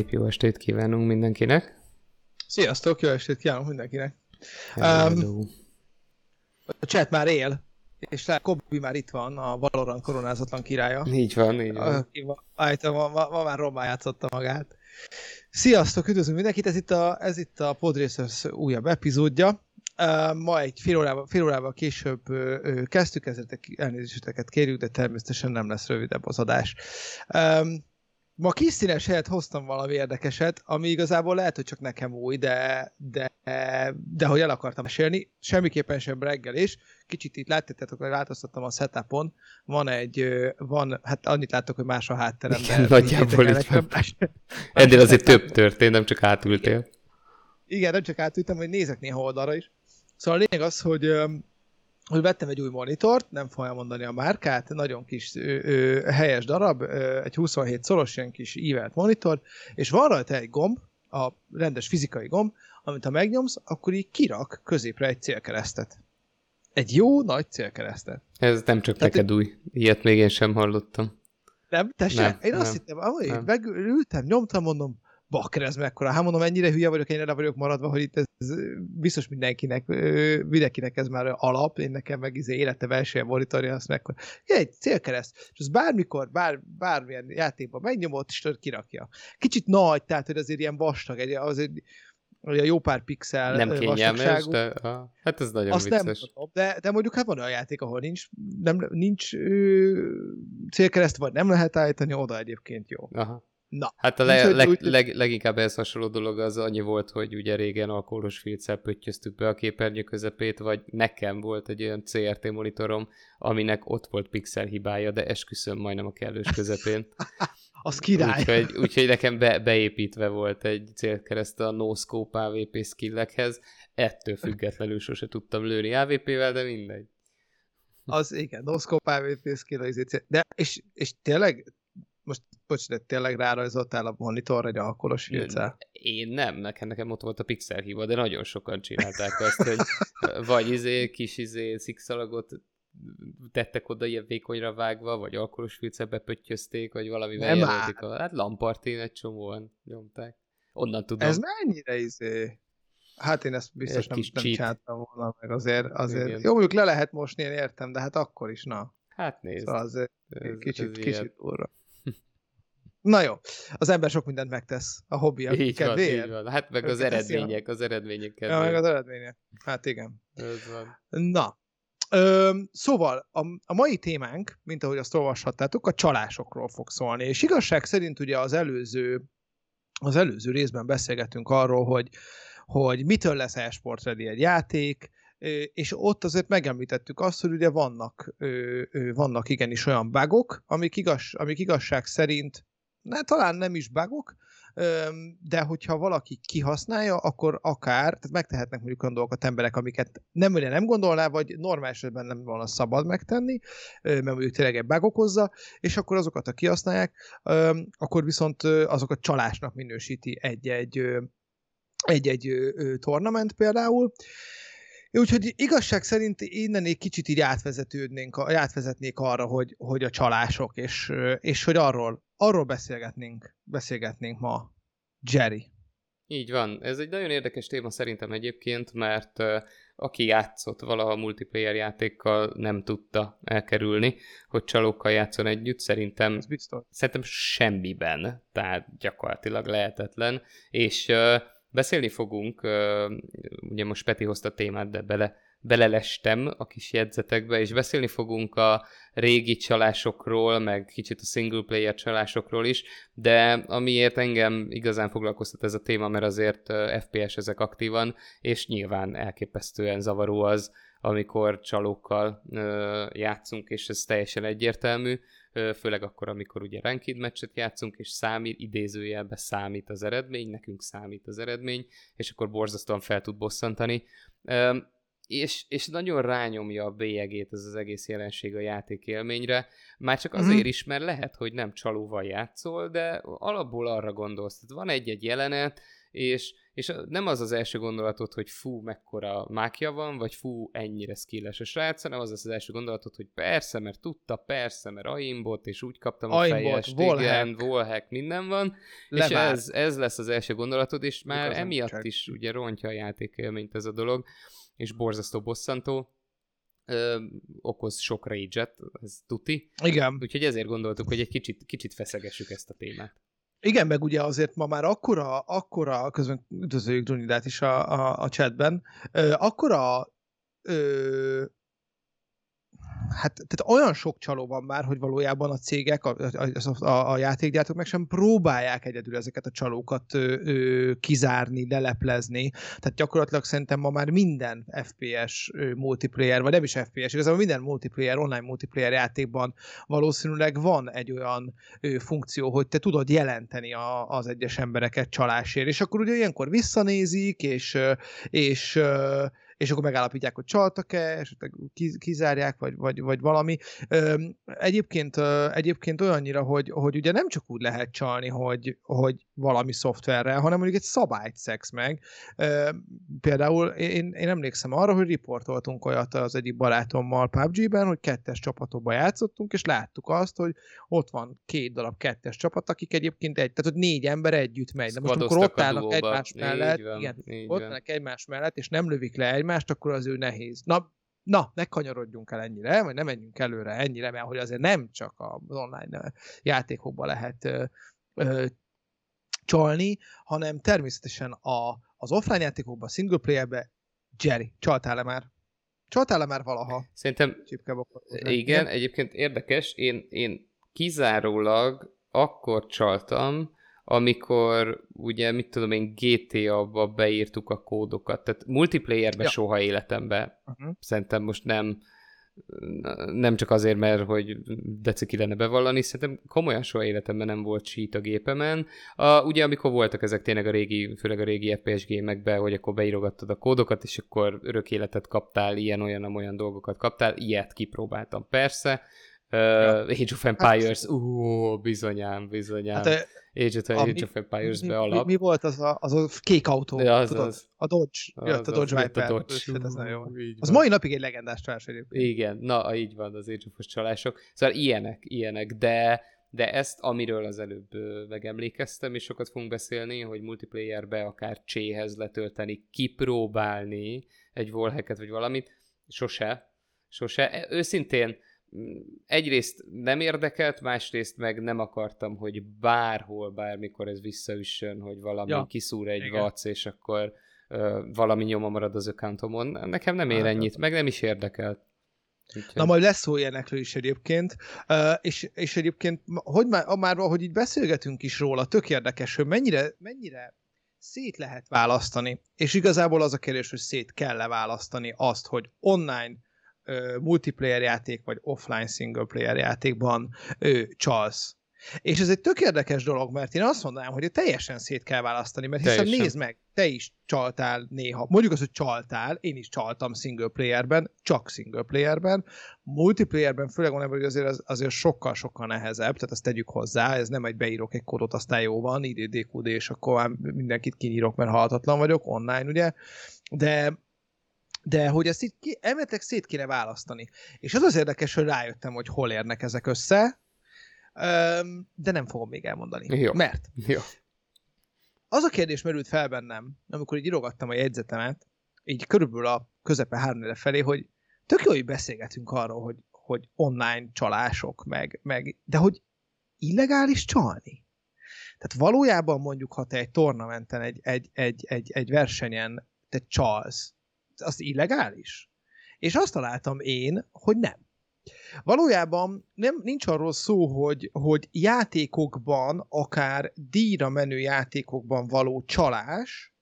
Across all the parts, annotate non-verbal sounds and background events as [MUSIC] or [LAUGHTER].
Szép jó estét kívánunk mindenkinek. Sziasztok, jó estét kívánunk mindenkinek. Um, a chat már él, és lehet Kobi már itt van, a Valorant koronázatlan királya. Így van, így van. Állítom, ma, ma, ma már rommá játszotta magát. Sziasztok, üdvözlünk mindenkit, ez itt a, ez itt a Podracers újabb epizódja. Uh, ma egy fél órával, fél órával később uh, kezdtük, ezért elnézéseteket kérjük, de természetesen nem lesz rövidebb az adás. Um, Ma kis színes helyett hoztam valami érdekeset, ami igazából lehet, hogy csak nekem új, de, de, de hogy el akartam mesélni, semmiképpen sem reggel is. Kicsit itt láttátok, hogy változtattam a setupon. Van egy, van, hát annyit látok, hogy más a hátterem. Igen, [LAUGHS] nagyjából itt van. Ennél azért több történt, nem csak átültél. Igen, nem csak átültem, hogy nézek néha oldalra is. Szóval a lényeg az, hogy hogy vettem egy új monitort, nem fogom mondani a márkát, nagyon kis ö, ö, helyes darab, ö, egy 27 szoros ilyen kis ívelt monitor, és van rajta egy gomb, a rendes fizikai gomb, amit ha megnyomsz, akkor így kirak középre egy célkeresztet. Egy jó nagy célkeresztet. Ez nem csak Tehát neked új. Ilyet még én sem hallottam. Nem? Te sem? Én nem, azt hittem, ahogy megültem, nyomtam, mondom, bakker ez mekkora. Hát mondom, ennyire hülye vagyok, erre vagyok maradva, hogy itt ez, ez biztos mindenkinek, mindenkinek ez már alap, én nekem meg izé élete versenyen monitorja, azt mekkora. Egy célkereszt, és az bármikor, bár, bármilyen játékban megnyomott, és kirakja. Kicsit nagy, tehát hogy azért ilyen vastag, egy, azért a jó pár pixel Nem kényelmes, de a, hát ez nagyon Azt vicces. nem tudom, de, de mondjuk hát van olyan játék, ahol nincs, nem, nincs ö, célkereszt, vagy nem lehet állítani, oda egyébként jó. Aha. Na. Hát a le, leg, úgy, leg, leginkább ehhez hasonló dolog az annyi volt, hogy ugye régen alkoholos filccel pöttyöztük be a képernyő közepét, vagy nekem volt egy olyan CRT monitorom, aminek ott volt pixel hibája, de esküszöm majdnem a kellős [LAUGHS] közepén. az király. Úgyhogy, úgyhogy nekem be, beépítve volt egy célkereszt a no-scope AVP skillekhez, ettől függetlenül sose tudtam lőni AVP-vel, de mindegy. Az igen, no-scope AVP skill, izé de és, és tényleg most bocs, de tényleg rárajzoltál a monitorra egy alkoholos filccel? Én nem, nekem, nekem ott volt a pixel hiba, de nagyon sokan csinálták azt, hogy vagy izé, kis izé, szikszalagot tettek oda ilyen vékonyra vágva, vagy alkoholos filccel bepöttyözték, vagy valami jelölték. A, hát lampartén egy csomóan nyomták. Onnan tudom. Ez mennyire izé... Hát én ezt biztos nem, nem csináltam volna meg azért. azért. Jó, mondjuk le lehet mosni, én értem, de hát akkor is, na. Hát nézd. Szóval azért ez, kicsit, ez kicsit óra. Na jó, az ember sok mindent megtesz a hobbija így kedvéért. Van, így van. Hát meg az eredmények, az eredmények kedvéért. Ja, meg az eredmények. Hát igen. Ez van. Na, Ö, szóval a, a mai témánk, mint ahogy azt olvashattátok, a csalásokról fog szólni. És igazság szerint ugye az előző, az előző részben beszélgetünk arról, hogy, hogy mitől lesz e-sport egy játék, és ott azért megemlítettük azt, hogy ugye vannak, vannak igenis olyan bugok, amik, igaz, amik igazság szerint ne, talán nem is bugok, de hogyha valaki kihasználja, akkor akár, tehát megtehetnek mondjuk olyan dolgokat emberek, amiket nem, nem gondolná, vagy normális esetben nem volna szabad megtenni, mert mondjuk tényleg egy bug okozza, és akkor azokat, ha kihasználják, akkor viszont azokat csalásnak minősíti egy-egy egy-egy tornament például, Úgyhogy igazság szerint innen egy kicsit így átvezetődnénk, átvezetnék arra, hogy, hogy a csalások, és, és hogy arról, arról beszélgetnénk, beszélgetnénk ma Jerry. Így van. Ez egy nagyon érdekes téma szerintem egyébként, mert uh, aki játszott valaha multiplayer játékkal, nem tudta elkerülni, hogy csalókkal játszon együtt. Szerintem, Ez biztos. szerintem semmiben, tehát gyakorlatilag lehetetlen. És uh, beszélni fogunk, uh, ugye most Peti hozta a témát, de bele belelestem a kis jegyzetekbe, és beszélni fogunk a régi csalásokról, meg kicsit a single player csalásokról is, de amiért engem igazán foglalkoztat ez a téma, mert azért FPS ezek aktívan, és nyilván elképesztően zavaró az, amikor csalókkal ö, játszunk, és ez teljesen egyértelmű, ö, főleg akkor, amikor ugye ranked meccset játszunk, és számít, idézőjelbe számít az eredmény, nekünk számít az eredmény, és akkor borzasztóan fel tud bosszantani. Ö, és, és nagyon rányomja a bélyegét ez az egész jelenség a játékélményre, már csak azért uh-huh. is, mert lehet, hogy nem csalóval játszol, de alapból arra gondolsz. Tehát van egy-egy jelenet, és, és nem az az első gondolatod, hogy fú, mekkora mákja van, vagy fú, ennyire skilles a srác, hanem az az, az első gondolatod, hogy persze, mert tudta, persze, mert aimbot, és úgy kaptam a fejest, igen, wallhack, minden van, Levár. és ez, ez lesz az első gondolatod, és már Igazán emiatt csak. is ugye rontja a játékélményt ez a dolog, és borzasztó bosszantó, ö, okoz sok rage ez tuti. Igen. Úgyhogy ezért gondoltuk, hogy egy kicsit, kicsit feszegessük ezt a témát. Igen, meg ugye azért ma már akkora, akkora, közben üdvözöljük Drunidát is a, a, a chatben, ö, akkora ö, hát tehát olyan sok csaló van már, hogy valójában a cégek, a, a, a, a játékgyártók meg sem próbálják egyedül ezeket a csalókat ö, ö, kizárni, leleplezni. Tehát gyakorlatilag szerintem ma már minden FPS ö, multiplayer, vagy nem is FPS, igazából minden multiplayer, online multiplayer játékban valószínűleg van egy olyan ö, funkció, hogy te tudod jelenteni a, az egyes embereket csalásért, és akkor ugye ilyenkor visszanézik, és, és és akkor megállapítják, hogy csaltak-e, esetleg kizárják, vagy, vagy, vagy valami. Egyébként, egyébként olyannyira, hogy, hogy ugye nem csak úgy lehet csalni, hogy, hogy valami szoftverrel, hanem mondjuk egy szabályt szex meg. Például én, én emlékszem arra, hogy riportoltunk olyat az egyik barátommal PUBG-ben, hogy kettes csapatokba játszottunk, és láttuk azt, hogy ott van két darab kettes csapat, akik egyébként egy, tehát hogy négy ember együtt megy. De most amikor ott állnak egymás mellett, van, igen, ott vannak egymás mellett, és nem lövik le egymást, akkor az ő nehéz. Na, na, ne kanyarodjunk el ennyire, vagy nem menjünk előre ennyire, mert hogy azért nem csak az online játékokban lehet ö, ö, csalni, hanem természetesen a, az offline játékokban, single playerbe, Jerry, csaltál-e már? Csaltál-e már valaha? Szerintem, igen, egyébként érdekes, én, én kizárólag akkor csaltam, amikor ugye, mit tudom én, GTA-ba beírtuk a kódokat. Tehát multiplayerbe ja. soha életemben. Uh-huh. Szerintem most nem nem csak azért, mert hogy deci ki lenne bevallani, szerintem komolyan soha életemben nem volt cheat a gépemen. A, ugye amikor voltak ezek tényleg a régi, főleg a régi FPS gémekben, hogy akkor beírogattad a kódokat, és akkor örök életet kaptál, ilyen, olyan, olyan dolgokat kaptál, ilyet kipróbáltam persze, ja. Age of Empires, hát, uh, bizonyám, bizonyám. Hát, Age of, Age of Empires-be alap. Mi, mi, volt az a, az a kék autó? Ja, az, tudod? Az. A Dodge. Az, jött a Dodge Viper. A Dodge. Hát ez jó. Az mai napig egy legendás csalás egyébként. Igen, na, így van az Age of csalások. Szóval ilyenek, ilyenek, de de ezt, amiről az előbb megemlékeztem, és sokat fogunk beszélni, hogy multiplayerbe akár cséhez letölteni, kipróbálni egy wallhacket vagy valamit, sose, sose. E, őszintén, egyrészt nem érdekelt, másrészt meg nem akartam, hogy bárhol, bármikor ez visszaüssön, hogy valami ja, kiszúr egy igen. vac, és akkor ö, valami nyoma marad az accountomon. Nekem nem ér ennyit, meg nem is érdekelt. Úgyhogy... Na majd lesz szó ilyenekről is egyébként, uh, és, és egyébként, hogy már, már hogy így beszélgetünk is róla, tök érdekes, hogy mennyire, mennyire szét lehet választani, és igazából az a kérdés, hogy szét kell-e választani azt, hogy online multiplayer játék, vagy offline single player játékban ő, csalsz. És ez egy tök érdekes dolog, mert én azt mondanám, hogy teljesen szét kell választani, mert hiszen teljesen. nézd meg, te is csaltál néha. Mondjuk az, hogy csaltál, én is csaltam single playerben, csak single playerben. Multiplayerben, főleg van hogy azért az, azért sokkal-sokkal nehezebb, tehát ezt tegyük hozzá, ez nem egy beírok egy kódot, aztán jó van, IDDQD, és akkor már mindenkit kinyírok, mert halhatatlan vagyok, online ugye, de de hogy ezt itt ki, elméletek szét kéne választani. És az az érdekes, hogy rájöttem, hogy hol érnek ezek össze, de nem fogom még elmondani. Jó. Mert Jó. az a kérdés merült fel bennem, amikor így írogattam a jegyzetemet, így körülbelül a közepe három felé, hogy tök jó, hogy beszélgetünk arról, hogy, hogy online csalások, meg, meg, de hogy illegális csalni. Tehát valójában mondjuk, ha te egy tornamenten, egy, egy, egy, egy, egy versenyen te csalsz, az illegális? És azt találtam én, hogy nem. Valójában nem, nincs arról szó, hogy, hogy játékokban, akár díjra menő játékokban való csalás,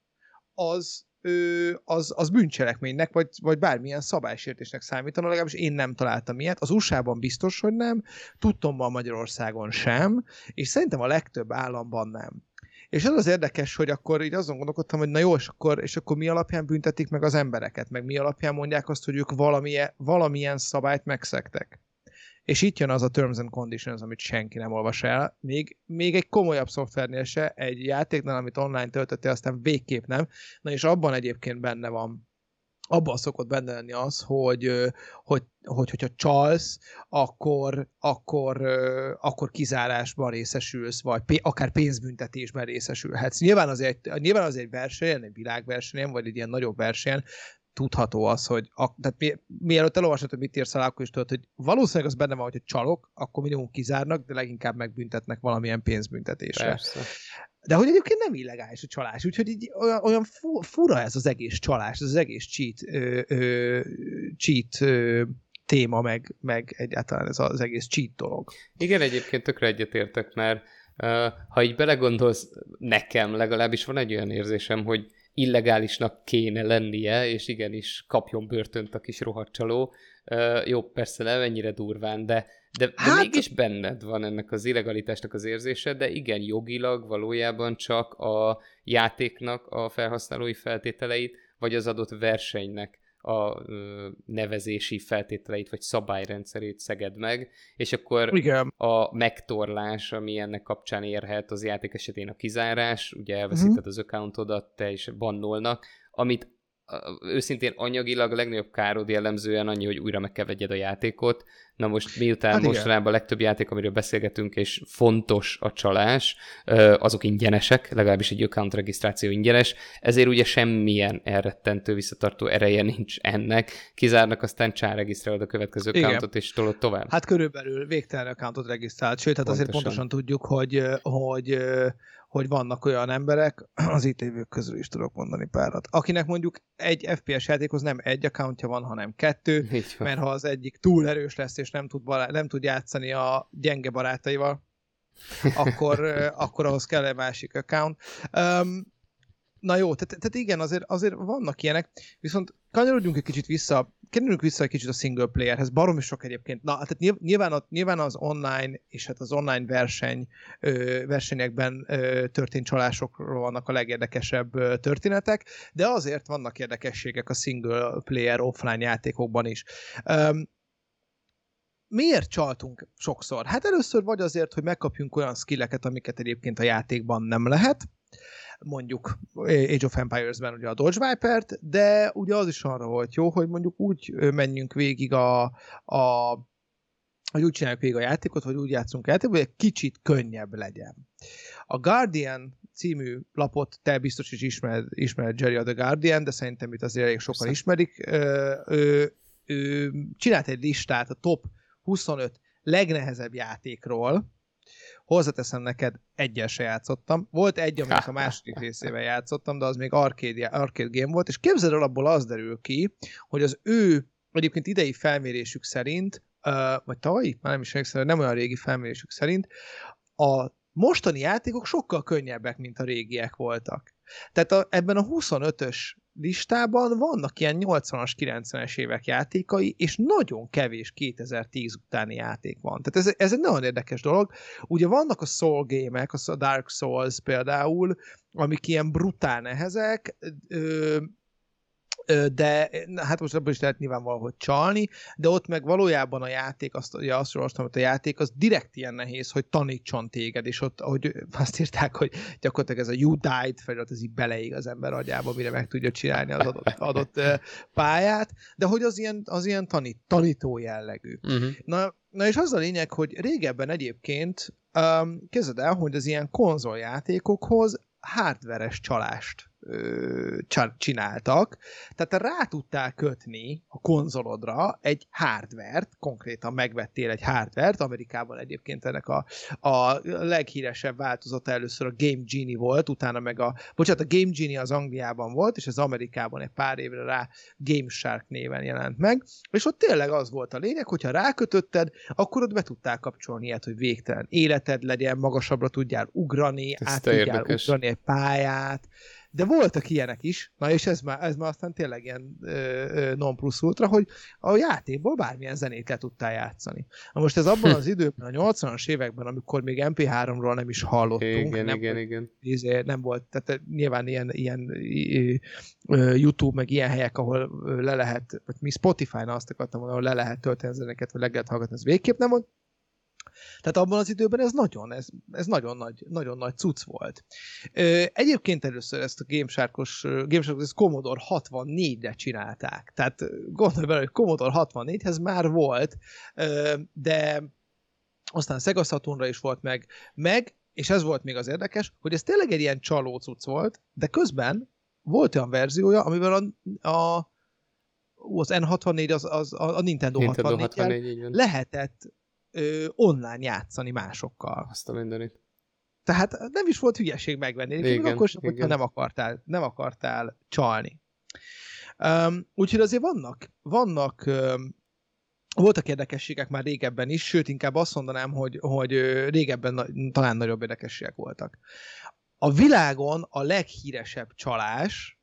az, ö, az, az bűncselekménynek, vagy, vagy bármilyen szabálysértésnek számítana, legalábbis én nem találtam ilyet. Az USA-ban biztos, hogy nem, tudtommal Magyarországon sem, és szerintem a legtöbb államban nem. És az az érdekes, hogy akkor így azon gondolkodtam, hogy na jó, és akkor, és akkor mi alapján büntetik meg az embereket, meg mi alapján mondják azt, hogy ők valamilyen, valamilyen szabályt megszektek. És itt jön az a Terms and Conditions, amit senki nem olvas el. Még, még egy komolyabb szoftvernél se, egy játéknál, amit online töltöttél, aztán végképp nem. Na és abban egyébként benne van abban szokott benne lenni az, hogy, hogy, hogy hogyha csalsz, akkor, akkor, akkor kizárásban részesülsz, vagy pé, akár pénzbüntetésben részesülhetsz. Nyilván az egy, nyilván az egy versenyen, egy világversenyen, vagy egy ilyen nagyobb versenyen tudható az, hogy a, tehát mi, mielőtt elolvasod, hogy mit írsz alá, akkor is tudod, hogy valószínűleg az benne van, hogy csalok, akkor minimum kizárnak, de leginkább megbüntetnek valamilyen pénzbüntetésre. Persze. De hogy egyébként nem illegális a csalás, úgyhogy így olyan, olyan fura ez az egész csalás, ez az egész cheat, ö, ö, cheat ö, téma, meg, meg egyáltalán ez az egész cheat dolog. Igen, egyébként tökre egyetértek, mert uh, ha így belegondolsz, nekem legalábbis van egy olyan érzésem, hogy illegálisnak kéne lennie, és igenis kapjon börtönt a kis rohadcsaló. Uh, jó, persze nem ennyire durván, de, de, de hát... mégis benned van ennek az illegalitásnak az érzése, de igen, jogilag valójában csak a játéknak a felhasználói feltételeit, vagy az adott versenynek a nevezési feltételeit, vagy szabályrendszerét szeged meg, és akkor Igen. a megtorlás, ami ennek kapcsán érhet, az játék esetén a kizárás, ugye elveszíted uh-huh. az accountodat, te is bannolnak, amit őszintén anyagilag a legnagyobb károd jellemzően annyi, hogy újra meg kell vegyed a játékot. Na most miután hát mostanában a legtöbb játék, amiről beszélgetünk, és fontos a csalás, azok ingyenesek, legalábbis egy account regisztráció ingyenes, ezért ugye semmilyen elrettentő visszatartó ereje nincs ennek. Kizárnak, aztán csár regisztrálod a következő Igen. accountot, és tolod tovább. Hát körülbelül végtelen accountot regisztrált, sőt, hát pontosan. azért pontosan tudjuk, hogy, hogy hogy vannak olyan emberek, [CLEARS THROAT] az itt lévők közül is tudok mondani párat, akinek mondjuk egy FPS játékhoz nem egy accountja van, hanem kettő, mert ha az egyik túl erős lesz, és nem tud, bará- nem tud játszani a gyenge barátaival, [LAUGHS] akkor, akkor ahhoz kell egy másik account. Um, na jó, tehát, tehát igen, azért, azért vannak ilyenek, viszont kanyarodjunk egy kicsit vissza kerüljünk vissza egy kicsit a single playerhez, baromi sok egyébként. Na, tehát nyilván, nyilván az online, és hát az online verseny, ö, versenyekben ö, történt csalásokról vannak a legérdekesebb ö, történetek, de azért vannak érdekességek a single player offline játékokban is. Um, miért csaltunk sokszor? Hát először vagy azért, hogy megkapjunk olyan skilleket, amiket egyébként a játékban nem lehet, mondjuk Age of Empires-ben ugye a Dodge Viper-t, de ugye az is arra volt jó, hogy mondjuk úgy menjünk végig a, a hogy úgy csináljuk végig a játékot, vagy úgy játszunk a játékot, hogy egy kicsit könnyebb legyen. A Guardian című lapot te biztos is ismered, ismered Jerry a The Guardian, de szerintem itt azért elég sokan ismerik. Ő, ő, ő csinált egy listát a top 25 legnehezebb játékról, Hozzáteszem neked, egyel se játszottam. Volt egy, amit a második [LAUGHS] részével játszottam, de az még arcade, arcade game volt, és képzeld el, abból az derül ki, hogy az ő egyébként idei felmérésük szerint, vagy tavalyi, már nem is emlékszem, nem olyan régi felmérésük szerint, a mostani játékok sokkal könnyebbek, mint a régiek voltak. Tehát a, ebben a 25-ös listában vannak ilyen 80-as, 90-es évek játékai, és nagyon kevés 2010 utáni játék van. Tehát ez, ez egy nagyon érdekes dolog. Ugye vannak a Soul gémek, a Dark Souls például, amik ilyen brutál nehezek, de hát most abban is lehet nyilván valahogy csalni, de ott meg valójában a játék, azt, ugye azt olvastam, hogy a játék az direkt ilyen nehéz, hogy tanítson téged, és ott, ahogy azt írták, hogy gyakorlatilag ez a you died felirat, ez így beleég az ember agyába, mire meg tudja csinálni az adott, adott pályát, de hogy az ilyen, az ilyen tanít, tanító jellegű. Uh-huh. Na, na és az a lényeg, hogy régebben egyébként um, kezded el, hogy az ilyen konzoljátékokhoz hardveres csalást csináltak, tehát rá tudtál kötni a konzolodra egy hardvert, konkrétan megvettél egy hardvert, Amerikában egyébként ennek a, a leghíresebb változata először a Game Genie volt, utána meg a, bocsánat, a Game Genie az Angliában volt, és az Amerikában egy pár évre rá Game Shark néven jelent meg, és ott tényleg az volt a lényeg, hogyha rákötötted, akkor ott be tudtál kapcsolni ilyet, hogy végtelen életed legyen, magasabbra tudjál ugrani, Ez át tudjál érdekes. ugrani egy pályát, de voltak ilyenek is, na és ez már, ez már aztán tényleg ilyen non plus ultra, hogy a játékból bármilyen zenét le tudtál játszani. Na most ez abban az [LAUGHS] időben, a 80-as években, amikor még MP3-ról nem is hallottunk. Igen, nem igen, volt, igen. Izé, nem volt, tehát nyilván ilyen, ilyen YouTube, meg ilyen helyek, ahol le lehet, vagy mi Spotify-nál azt akartam ahol le lehet tölteni zeneket, vagy le lehet hallgatni, ez végképp nem volt. Tehát abban az időben ez nagyon, ez, ez nagyon, nagy, nagyon nagy cucc volt. Egyébként először ezt a GameSharkos, GameSharkos ezt Commodore 64-re csinálták. Tehát gondolj bele, hogy Commodore 64-hez már volt, de aztán Sega Saturnra is volt meg, meg, és ez volt még az érdekes, hogy ez tényleg egy ilyen csaló cucc volt, de közben volt olyan verziója, amivel a, a az N64, az, az a Nintendo, Nintendo 64, 64 lehetett ö, online játszani másokkal. Azt a mindenit. Tehát nem is volt hülyeség megvenni, igen, akkor sem, hogyha nem akartál, nem akartál csalni. Um, úgyhogy azért vannak, vannak um, voltak érdekességek már régebben is, sőt, inkább azt mondanám, hogy, hogy régebben na, talán nagyobb érdekességek voltak. A világon a leghíresebb csalás,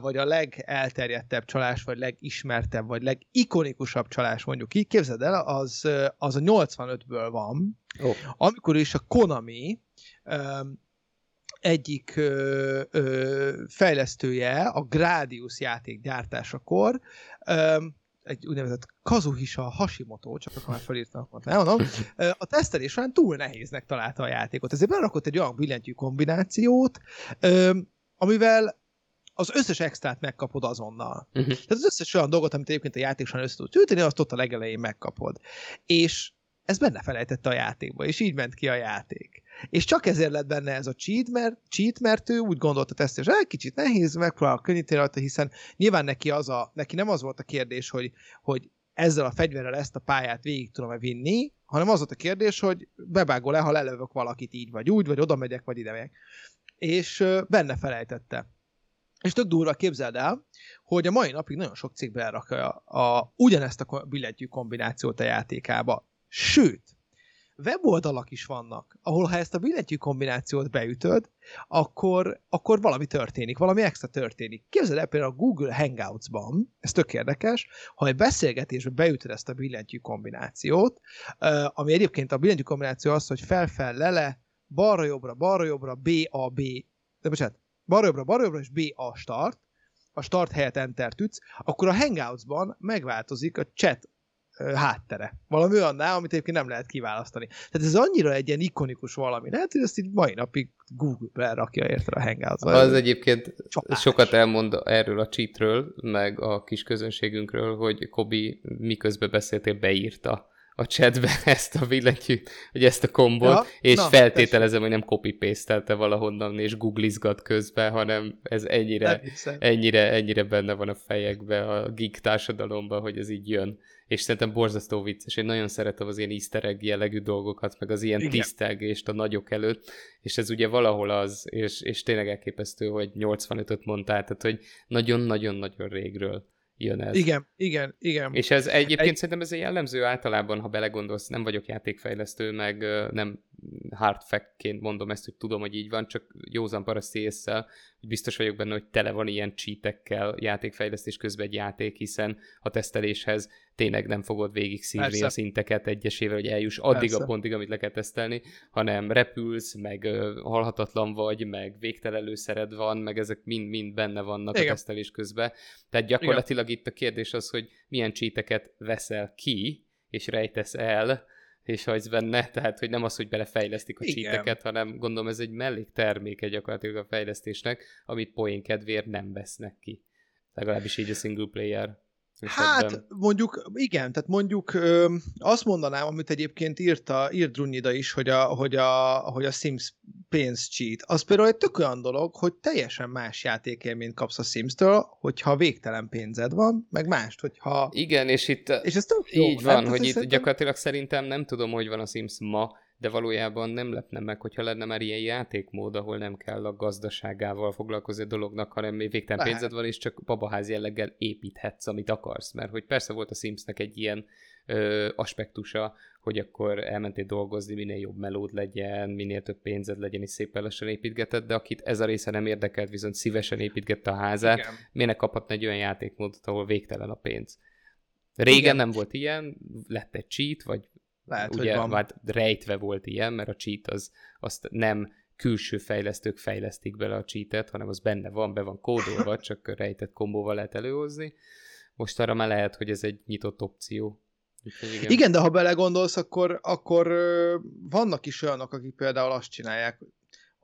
vagy a legelterjedtebb csalás, vagy legismertebb, vagy legikonikusabb csalás mondjuk így, képzeld el, az, az a 85-ből van, oh. amikor is a Konami egyik ö, ö, fejlesztője a Gradius játék gyártásakor ö, egy úgynevezett Kazuhisa Hashimoto, csak akkor már felírtam, nem mondom, a tesztelés során túl nehéznek találta a játékot. Ezért berakott egy olyan billentyű kombinációt, amivel az összes extrát megkapod azonnal. Uh-huh. Tehát az összes olyan dolgot, amit egyébként a játék során össze tudsz ülteni, azt ott a legelején megkapod. És ez benne felejtette a játékba, és így ment ki a játék. És csak ezért lett benne ez a cheat, mert, cheat, mert ő úgy gondolta teszt, és egy kicsit nehéz, megpróbál könnyíteni rajta, hiszen nyilván neki, az a, neki nem az volt a kérdés, hogy, hogy ezzel a fegyverrel ezt a pályát végig tudom-e vinni, hanem az volt a kérdés, hogy bebágol-e, ha lelövök valakit így vagy úgy, vagy oda megyek, vagy ide megyek. És benne felejtette. És tök durva, képzeld el, hogy a mai napig nagyon sok cég berakja a, a, ugyanezt a billentyű kombinációt a játékába. Sőt, weboldalak is vannak, ahol ha ezt a billentyű kombinációt beütöd, akkor, akkor valami történik, valami extra történik. Képzeld el például a Google Hangouts-ban, ez tök érdekes, ha egy beszélgetésbe beütöd ezt a billentyű kombinációt, ami egyébként a billentyű kombináció az, hogy fel-fel-lele, balra-jobbra, balra-jobbra, B-A-B, de bocsánat, balra-jobbra, balra-jobbra, és B a start, a start helyett enter ütsz, akkor a Hangouts-ban megváltozik a chat háttere. Valami olyannál, amit egyébként nem lehet kiválasztani. Tehát ez annyira egy ilyen ikonikus valami. Lehet, hogy ezt így mai napig Google rakja érte a hangouts -ba. Az egyébként Csapás. sokat elmond erről a cheatről, meg a kis közönségünkről, hogy Kobi miközben beszéltél, beírta a chatbe [LAUGHS] ezt a billentyű, vagy ezt a kombot, ja, és na, feltételezem, hogy nem copy paste valahonnan, és googlizgat közben, hanem ez ennyire, ennyire, ennyire benne van a fejekbe, a geek társadalomban, hogy ez így jön. És szerintem borzasztó vicces. Én nagyon szeretem az ilyen easter egg jellegű dolgokat, meg az ilyen Igen. tisztelgést a nagyok előtt, és ez ugye valahol az, és, és tényleg elképesztő, hogy 85-öt mondtál, tehát hogy nagyon-nagyon-nagyon régről jön ez. Igen, igen, igen. És ez egyébként egy... szerintem ez egy jellemző általában, ha belegondolsz, nem vagyok játékfejlesztő, meg nem hard fact-ként mondom ezt, hogy tudom, hogy így van, csak józan paraszt észsel, biztos vagyok benne, hogy tele van ilyen cheatekkel játékfejlesztés közben egy játék, hiszen a teszteléshez tényleg nem fogod végig szívni Persze. a szinteket egyesével, hogy eljuss addig Persze. a pontig, amit le kell tesztelni, hanem repülsz, meg uh, halhatatlan vagy, meg végtelelőszered van, meg ezek mind-mind benne vannak Igen. a tesztelés közben. Tehát gyakorlatilag Igen. itt a kérdés az, hogy milyen cheateket veszel ki, és rejtesz el, és hagysz benne, tehát hogy nem az, hogy belefejlesztik a csíteket, hanem gondolom ez egy mellékterméke gyakorlatilag a fejlesztésnek, amit poén kedvéért nem vesznek ki. Legalábbis így a single player Hát mondjuk, igen, tehát mondjuk ö, azt mondanám, amit egyébként írta, írt Drunyida is, hogy a, hogy a, hogy a Sims pénz cheat. Az például egy tök olyan dolog, hogy teljesen más játékélményt kapsz a Sims-től, hogyha végtelen pénzed van, meg mást, hogyha... Igen, és itt és ez tök jó, így van, hogy itt szerintem... gyakorlatilag szerintem nem tudom, hogy van a Sims ma, de valójában nem lepne meg, hogyha lenne már ilyen játékmód, ahol nem kell a gazdaságával foglalkozni a dolognak, hanem még végtelen Lehet. pénzed van, és csak babaház jelleggel építhetsz, amit akarsz. Mert hogy persze volt a Simsnek egy ilyen ö, aspektusa, hogy akkor elmentél dolgozni, minél jobb melód legyen, minél több pénzed legyen, és szépen lassan építgetett, de akit ez a része nem érdekelt, viszont szívesen építgette a házát, Igen. miért kaphatna egy olyan játékmódot, ahol végtelen a pénz. Régen Igen. nem volt ilyen, lett egy cheat, vagy lehet, ugye, hogy van. Hát rejtve volt ilyen, mert a cheat az azt nem külső fejlesztők fejlesztik bele a cheatet, hanem az benne van, be van kódolva, [LAUGHS] csak rejtett kombóval lehet előhozni. Most arra már lehet, hogy ez egy nyitott opció. igen. igen, de ha belegondolsz, akkor, akkor vannak is olyanok, akik például azt csinálják,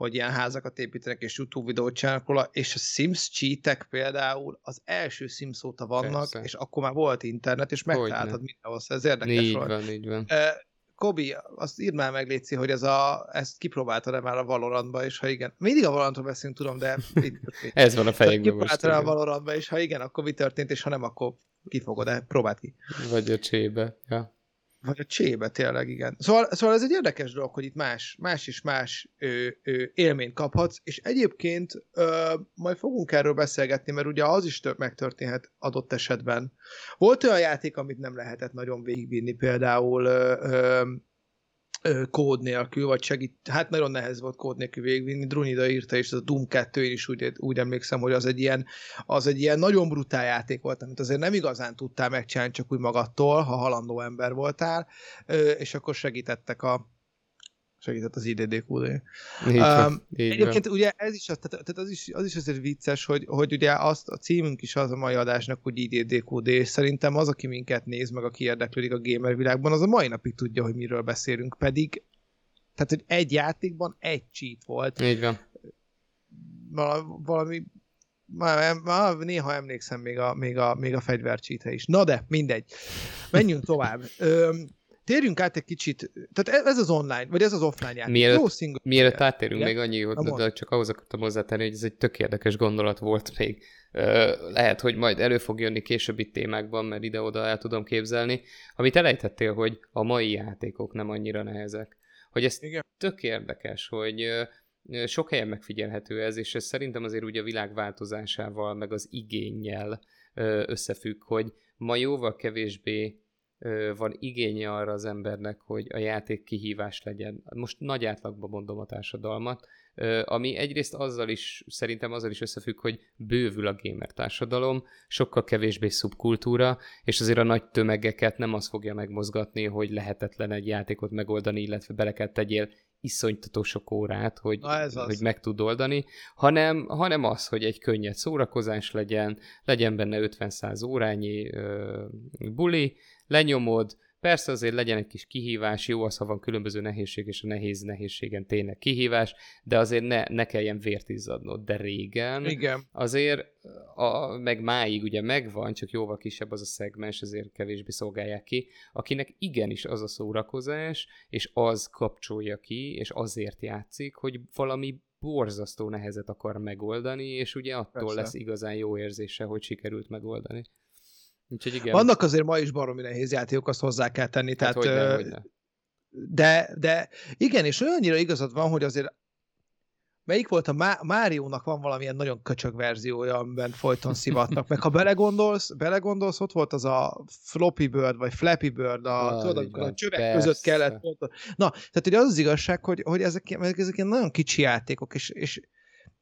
hogy ilyen házakat építenek és YouTube videót csinálnak róla, és a Sims cheatek például az első Sims óta vannak, Persze. és akkor már volt internet, és megtaláltad mindenhol, ez érdekes így volt. Van, így van. Kobi, azt írd már meg, Léci, hogy ez a, ezt kipróbáltad-e már a Valorantba, és ha igen, mindig a Valorantról beszélünk, tudom, de [LAUGHS] ez van a fejekben most. Kipróbáltad a Valorantba, és ha igen, akkor mi történt, és ha nem, akkor kifogod, de próbáld ki. Vagy a csébe, ja. Vagy a csébe tényleg, igen. Szóval, szóval ez egy érdekes dolog, hogy itt más, más is más ö, ö, élményt kaphatsz, és egyébként ö, majd fogunk erről beszélgetni, mert ugye az is több megtörténhet adott esetben. Volt olyan játék, amit nem lehetett nagyon végigvinni, például ö, ö, kód nélkül, vagy segít, hát nagyon nehéz volt kód nélkül végigvinni, Drunida írta, és ez a Doom 2 én is úgy, úgy emlékszem, hogy az egy, ilyen, az egy ilyen nagyon brutál játék volt, amit azért nem igazán tudtál megcsinálni csak úgy magadtól, ha halandó ember voltál, és akkor segítettek a, segített az IDDQD. Um, egyébként van. ugye ez is, tehát, tehát az, is, az is azért vicces, hogy, hogy ugye azt a címünk is az a mai adásnak, hogy IDDQD, és szerintem az, aki minket néz, meg aki érdeklődik a gamer világban, az a mai napig tudja, hogy miről beszélünk, pedig tehát, hogy egy játékban egy cheat volt. Így van. Valami már, már néha emlékszem még a, még a, még a fegyvercsítre is. Na de, mindegy. Menjünk tovább. Öm, térjünk át egy kicsit, tehát ez az online, vagy ez az offline játék. Mielőtt, Jó single mielőtt átérünk még annyi, hogy de csak ahhoz akartam hozzátenni, hogy ez egy tök érdekes gondolat volt még. Lehet, hogy majd elő fog jönni későbbi témákban, mert ide-oda el tudom képzelni. Amit elejtettél, hogy a mai játékok nem annyira nehezek. Hogy ez Igen. tök érdekes, hogy sok helyen megfigyelhető ez, és ez szerintem azért ugye a világ változásával, meg az igényel összefügg, hogy ma jóval kevésbé van igénye arra az embernek, hogy a játék kihívás legyen. Most nagy átlagban mondom a társadalmat, ami egyrészt azzal is, szerintem azzal is összefügg, hogy bővül a gamer társadalom, sokkal kevésbé szubkultúra, és azért a nagy tömegeket nem az fogja megmozgatni, hogy lehetetlen egy játékot megoldani, illetve bele kell tegyél iszonytató sok órát, hogy, hogy meg tud oldani, hanem, hanem az, hogy egy könnyed szórakozás legyen, legyen benne 50-100 órányi ö, buli, lenyomod, Persze azért legyen egy kis kihívás, jó az, ha van különböző nehézség, és a nehéz nehézségen tényleg kihívás, de azért ne, ne kelljen vért izzadnod. De régen Igen. azért, a, meg máig ugye megvan, csak jóval kisebb az a szegmens, azért kevésbé szolgálják ki, akinek igenis az a szórakozás, és az kapcsolja ki, és azért játszik, hogy valami borzasztó nehezet akar megoldani, és ugye attól Persze. lesz igazán jó érzése, hogy sikerült megoldani. Úgyhogy igen. Vannak azért ma is baromi nehéz játékok, azt hozzá kell tenni. Hát tehát, hogyne, hogyne. De, de igen, és olyannyira igazad van, hogy azért melyik volt a Má- Máriónak van valamilyen nagyon köcsög verziója, amiben folyton szivatnak, meg ha belegondolsz, belegondolsz, ott volt az a Floppy Bird, vagy Flappy Bird, a, ah, tudod, amikor a csövek persze. között kellett. Na, tehát ugye az az igazság, hogy, hogy ezek, ezek ilyen nagyon kicsi játékok, és, és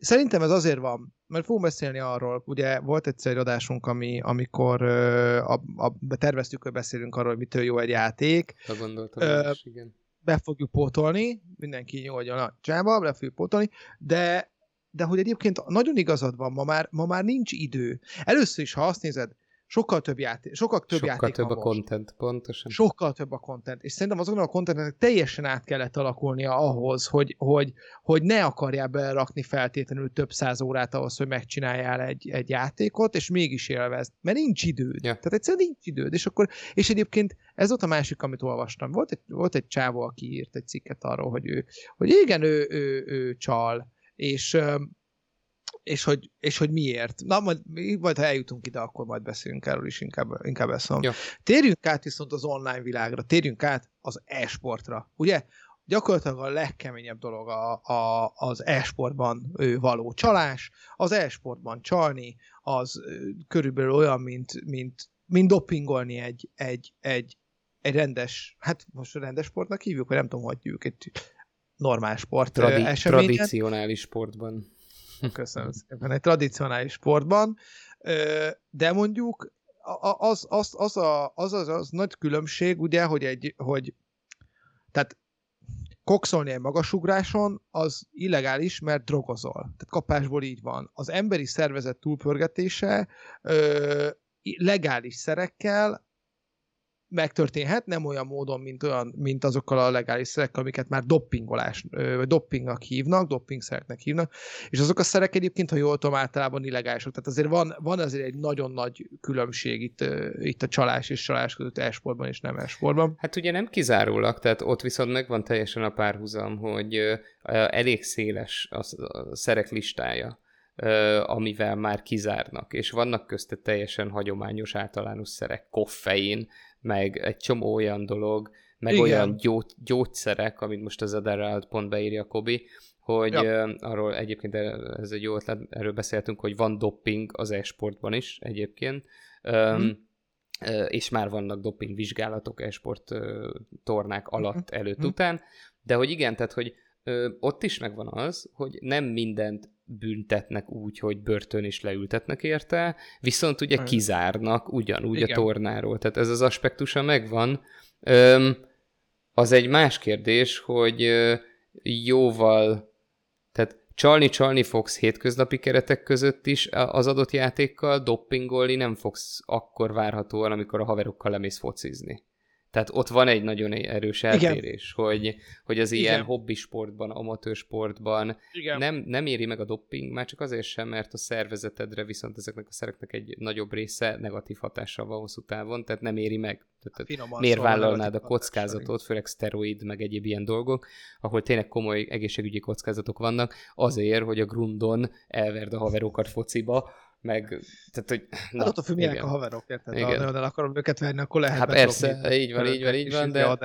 Szerintem ez azért van, mert fogunk beszélni arról, ugye volt egyszer egy adásunk, ami, amikor uh, a, a, terveztük, hogy beszélünk arról, hogy mitől jó egy játék. Ha gondoltam, uh, is, igen. Be fogjuk pótolni, mindenki nyugodjon a csába, be fogjuk pótolni, de, de hogy egyébként nagyon igazad van, ma már, ma már nincs idő. Először is, ha azt nézed, sokkal több játék, sokkal több sokkal játék több a most. content, pontosan. Sokkal több a content, és szerintem azon a contentnek teljesen át kellett alakulnia ahhoz, hogy, hogy, hogy ne akarjál berakni feltétlenül több száz órát ahhoz, hogy megcsináljál egy, egy játékot, és mégis élvezd, mert nincs időd. Ja. Tehát egyszerűen nincs időd, és akkor, és egyébként ez volt a másik, amit olvastam. Volt egy, volt egy csávó, aki írt egy cikket arról, hogy ő, hogy igen, ő, ő, ő, ő csal, és és hogy, és hogy miért. Na, majd, majd ha eljutunk ide, akkor majd beszélünk erről is, inkább, inkább ezt mondom. Térjünk át viszont az online világra, térjünk át az e-sportra. Ugye? gyakorlatilag a legkeményebb dolog a, a, az e-sportban való csalás. Az e-sportban csalni az körülbelül olyan, mint, mint, mint dopingolni egy, egy, egy, egy rendes, hát most rendes sportnak hívjuk, vagy nem tudom, hogy hívjuk, egy normál sport Tradi- eseményen. Tradicionális sportban. Köszönöm szépen. Egy tradicionális sportban, de mondjuk az, az, az, a, az, az, az nagy különbség, ugye, hogy egy, hogy tehát kokszolni egy magasugráson, az illegális, mert drogozol. Tehát kapásból így van. Az emberi szervezet túlpörgetése ö, legális szerekkel megtörténhet, nem olyan módon, mint, olyan, mint azokkal a legális szerekkel, amiket már doppingolás, vagy doppingnak hívnak, doppingszereknek hívnak, és azok a szerek egyébként, ha jól tudom, általában illegálisok. Tehát azért van, van azért egy nagyon nagy különbség itt, itt a csalás és csalás között esportban és nem esportban. Hát ugye nem kizárólag, tehát ott viszont megvan teljesen a párhuzam, hogy elég széles a szerek listája amivel már kizárnak, és vannak közte teljesen hagyományos általános szerek, koffein, meg egy csomó olyan dolog, meg Igen. olyan gyó- gyógyszerek, amit most az Adderall pont beírja Kobi, hogy ja. uh, arról egyébként ez egy jó ötlet, erről beszéltünk, hogy van dopping az e-sportban is egyébként, um, hmm. uh, és már vannak doping vizsgálatok e-sport uh, tornák alatt, hmm. előtt, hmm. után, de hogy igen, tehát hogy uh, ott is megvan az, hogy nem mindent büntetnek úgy, hogy börtön is leültetnek érte, viszont ugye kizárnak ugyanúgy Igen. a tornáról. Tehát ez az aspektusa megvan. Öm, az egy más kérdés, hogy jóval, tehát csalni-csalni fogsz hétköznapi keretek között is az adott játékkal, doppingolni nem fogsz akkor várhatóan, amikor a haverokkal lemész focizni. Tehát ott van egy nagyon erős eltérés, hogy, hogy az Igen. ilyen hobbisportban, amatőrsportban nem, nem éri meg a dopping, már csak azért sem, mert a szervezetedre viszont ezeknek a szereknek egy nagyobb része negatív hatással van hosszú távon, tehát nem éri meg. Tehát, miért szóval vállalnád a kockázatot, főleg szteroid, meg egyéb ilyen dolgok, ahol tényleg komoly egészségügyi kockázatok vannak, azért, hogy a grundon elverd a haverokat fociba, meg, tehát, hogy... Na, hát attól függ, milyenek a haverok, érted? Igen. Ha nagyon akarom őket venni, akkor lehet Hát persze, így van, így van, így van, de...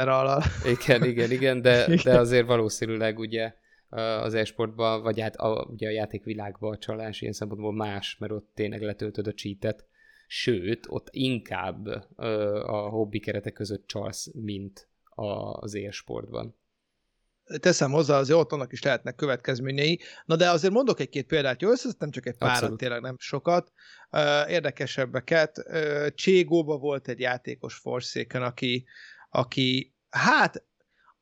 [LAUGHS] Igen, igen, igen, de, [LAUGHS] de azért valószínűleg ugye az e-sportban, vagy hát a, ugye a játékvilágban a csalás ilyen szempontból más, mert ott tényleg letöltöd a cheatet, sőt, ott inkább a hobbi keretek között csalsz, mint az e-sportban teszem hozzá, azért ott annak is lehetnek következményei. Na de azért mondok egy-két példát, jó, összeszedtem csak egy párat, Abszolút. tényleg nem sokat. Érdekesebbeket. Cségóba volt egy játékos Forsaken, aki, aki hát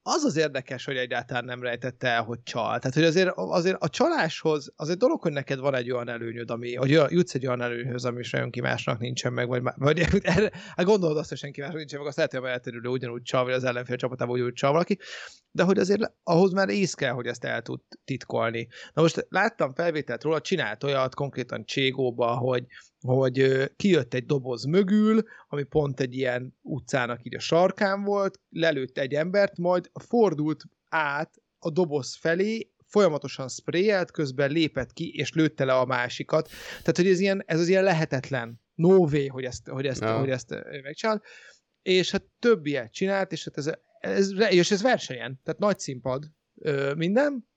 az az érdekes, hogy egyáltalán nem rejtette el, hogy csal. Tehát, hogy azért, azért a csaláshoz, az egy dolog, hogy neked van egy olyan előnyöd, ami, hogy jutsz egy olyan előnyhöz, ami senki másnak nincsen meg, vagy, vagy [LAUGHS] erre, hát gondolod azt, hogy senki másnak nincsen meg, azt lehet, hogy elterülő ugyanúgy csal, vagy az ellenfél csapatában ugyanúgy csal valaki, de hogy azért ahhoz már ész kell, hogy ezt el tud titkolni. Na most láttam felvételt róla, csinált olyat konkrétan Cségóba, hogy, hogy kijött egy doboz mögül, ami pont egy ilyen utcának így a sarkán volt, lelőtt egy embert, majd fordult át a doboz felé, folyamatosan sprayelt, közben lépett ki, és lőtte le a másikat. Tehát, hogy ez, ilyen, ez az ilyen lehetetlen, no way, hogy ezt, hogy ezt, no. hogy ezt megcsinál. És hát több ilyet csinált, és hát ez, ez, és ez versenyen, tehát nagy színpad minden,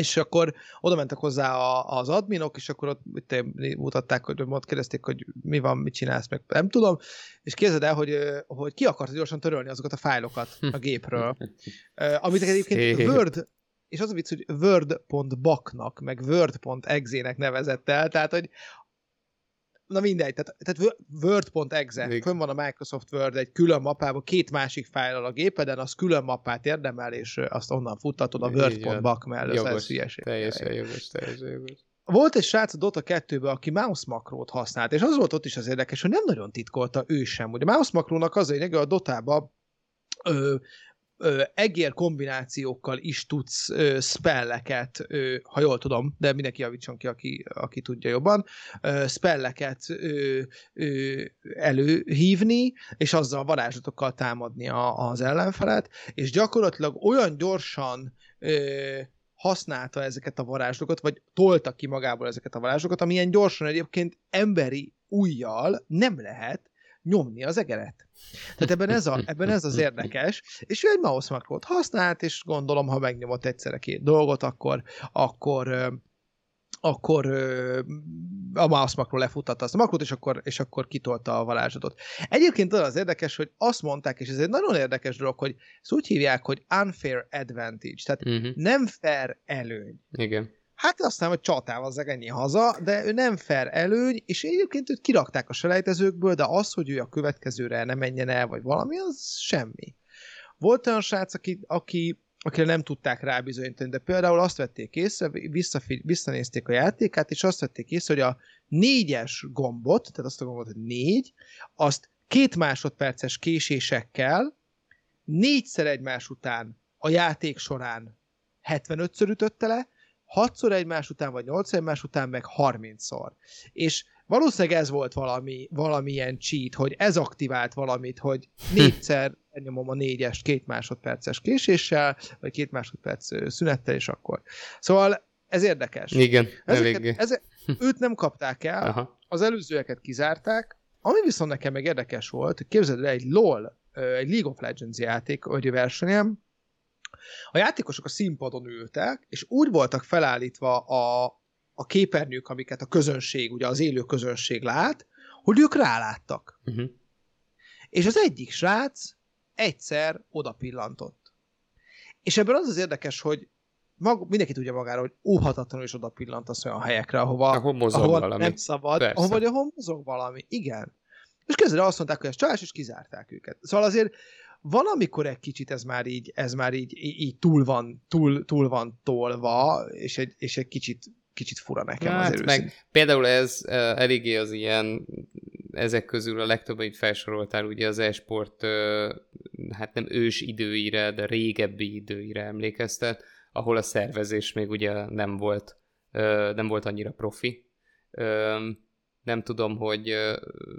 és akkor oda mentek hozzá a, az adminok, és akkor ott te, mutatták, hogy ott kérdezték, hogy mi van, mit csinálsz, meg nem tudom, és képzeld el, hogy, hogy ki akarta gyorsan törölni azokat a fájlokat a gépről, amit egyébként Word, és az a vicc, hogy word.baknak, meg word.exe-nek nevezett el, tehát, hogy na mindegy, tehát, tehát Word.exe, fönn van a Microsoft Word egy külön mappában, két másik fájlal a gépeden, az külön mappát érdemel, és azt onnan futtatod a Word.bak mellett. Jogos, teljesen jogos, teljesen jogos. Volt egy srác a Dota 2 aki mouse makrót használt, és az volt ott is az érdekes, hogy nem nagyon titkolta ő sem. Ugye mouse makrónak az a lényeg, a Dotában ö, egér kombinációkkal is tudsz ö, spelleket, ö, ha jól tudom, de mindenki javítson ki, aki, aki tudja jobban, ö, spelleket ö, ö, előhívni, és azzal varázslatokkal támadni a, az ellenfelet, és gyakorlatilag olyan gyorsan ö, használta ezeket a varázslókat, vagy tolta ki magából ezeket a varázslókat, amilyen gyorsan egyébként emberi ujjal nem lehet, nyomni az egeret. Tehát ebben ez, a, ebben ez az érdekes, és ő egy mouse makrót használt, és gondolom, ha megnyomott egyszerre két dolgot, akkor, akkor akkor a mouse makro lefutatta azt a makrót, és akkor, és akkor kitolta a varázslatot. Egyébként az érdekes, hogy azt mondták, és ez egy nagyon érdekes dolog, hogy ezt úgy hívják, hogy unfair advantage, tehát uh-huh. nem fair előny. Igen. Hát aztán, hogy csatával ennyi haza, de ő nem fair előny, és egyébként őt kirakták a selejtezőkből, de az, hogy ő a következőre ne menjen el, vagy valami, az semmi. Volt olyan srác, aki, aki akire nem tudták rábizonyítani, de például azt vették észre, visszanézték a játékát, és azt vették észre, hogy a négyes gombot, tehát azt a gombot, hogy négy, azt két másodperces késésekkel négyszer egymás után a játék során 75-ször ütötte le, 6-szor egymás után, vagy 8 egymás után, meg 30-szor. És valószínűleg ez volt valami, valamilyen cheat, hogy ez aktivált valamit, hogy négyszer elnyomom a négyest két másodperces késéssel, vagy két másodperc szünettel, és akkor. Szóval ez érdekes. Igen, Ezeket, ezek, őt nem kapták el, Aha. az előzőeket kizárták, ami viszont nekem meg érdekes volt, képzeld el egy LOL, egy League of Legends játék, vagy versenyem, a játékosok a színpadon ültek, és úgy voltak felállítva a, a képernyők, amiket a közönség, ugye az élő közönség lát, hogy ők ráláttak. Uh-huh. És az egyik srác egyszer oda pillantott. És ebben az az érdekes, hogy mag, mindenki tudja magára, hogy óhatatlanul is oda pillantasz olyan helyekre, ahova, ahol mozog ahova valami. nem szabad, ahova, vagy ahol mozog valami. Igen. És közben azt mondták, hogy ez csalás, és kizárták őket. Szóval azért van, amikor egy kicsit ez már így, ez már így, így túl, van, túl, túl van tolva, és egy, és egy kicsit, kicsit fura nekem hát, azért meg Például ez uh, eléggé az ilyen, ezek közül a legtöbb, amit felsoroltál, ugye az e-sport, uh, hát nem ős időire, de régebbi időire emlékeztet, ahol a szervezés még ugye nem volt, uh, nem volt annyira profi. Uh, nem tudom, hogy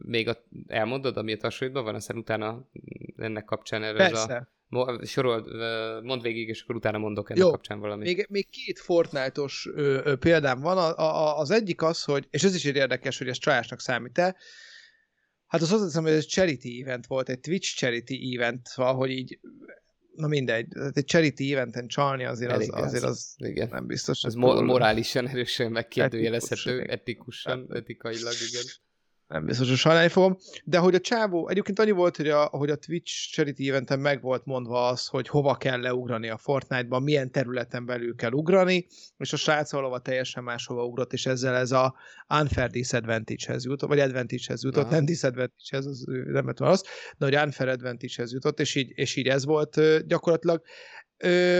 még a, elmondod, ami a tasóidban van, aztán utána ennek kapcsán erről Persze. a... Sorol, uh, mondd végig, és akkor utána mondok ennek Jó, kapcsán valamit. Még, még két Fortnite-os ö, ö, példám van. A, a, az egyik az, hogy, és ez is érdekes, hogy ez csalásnak számít-e, Hát az hozzáteszem, hogy ez charity event volt, egy Twitch charity event, hogy így na mindegy, egy charity eventen csalni azért az, azért az igen. nem biztos. Ez mo- morálisan erősen megkérdőjelezhető, etikusan, etikailag, igen nem biztos, hogy sajnálni fogom, de hogy a csávó, egyébként annyi volt, hogy a, hogy a Twitch Charity eventen meg volt mondva az, hogy hova kell leugrani a Fortnite-ban, milyen területen belül kell ugrani, és a srác valahova teljesen máshova ugrott, és ezzel ez a unfair disadvantage-hez jutott, vagy advantage-hez jutott, Aha. nem disadvantage-hez, az nem lett az, de hogy unfair advantage-hez jutott, és így, és így ez volt gyakorlatilag. Ö,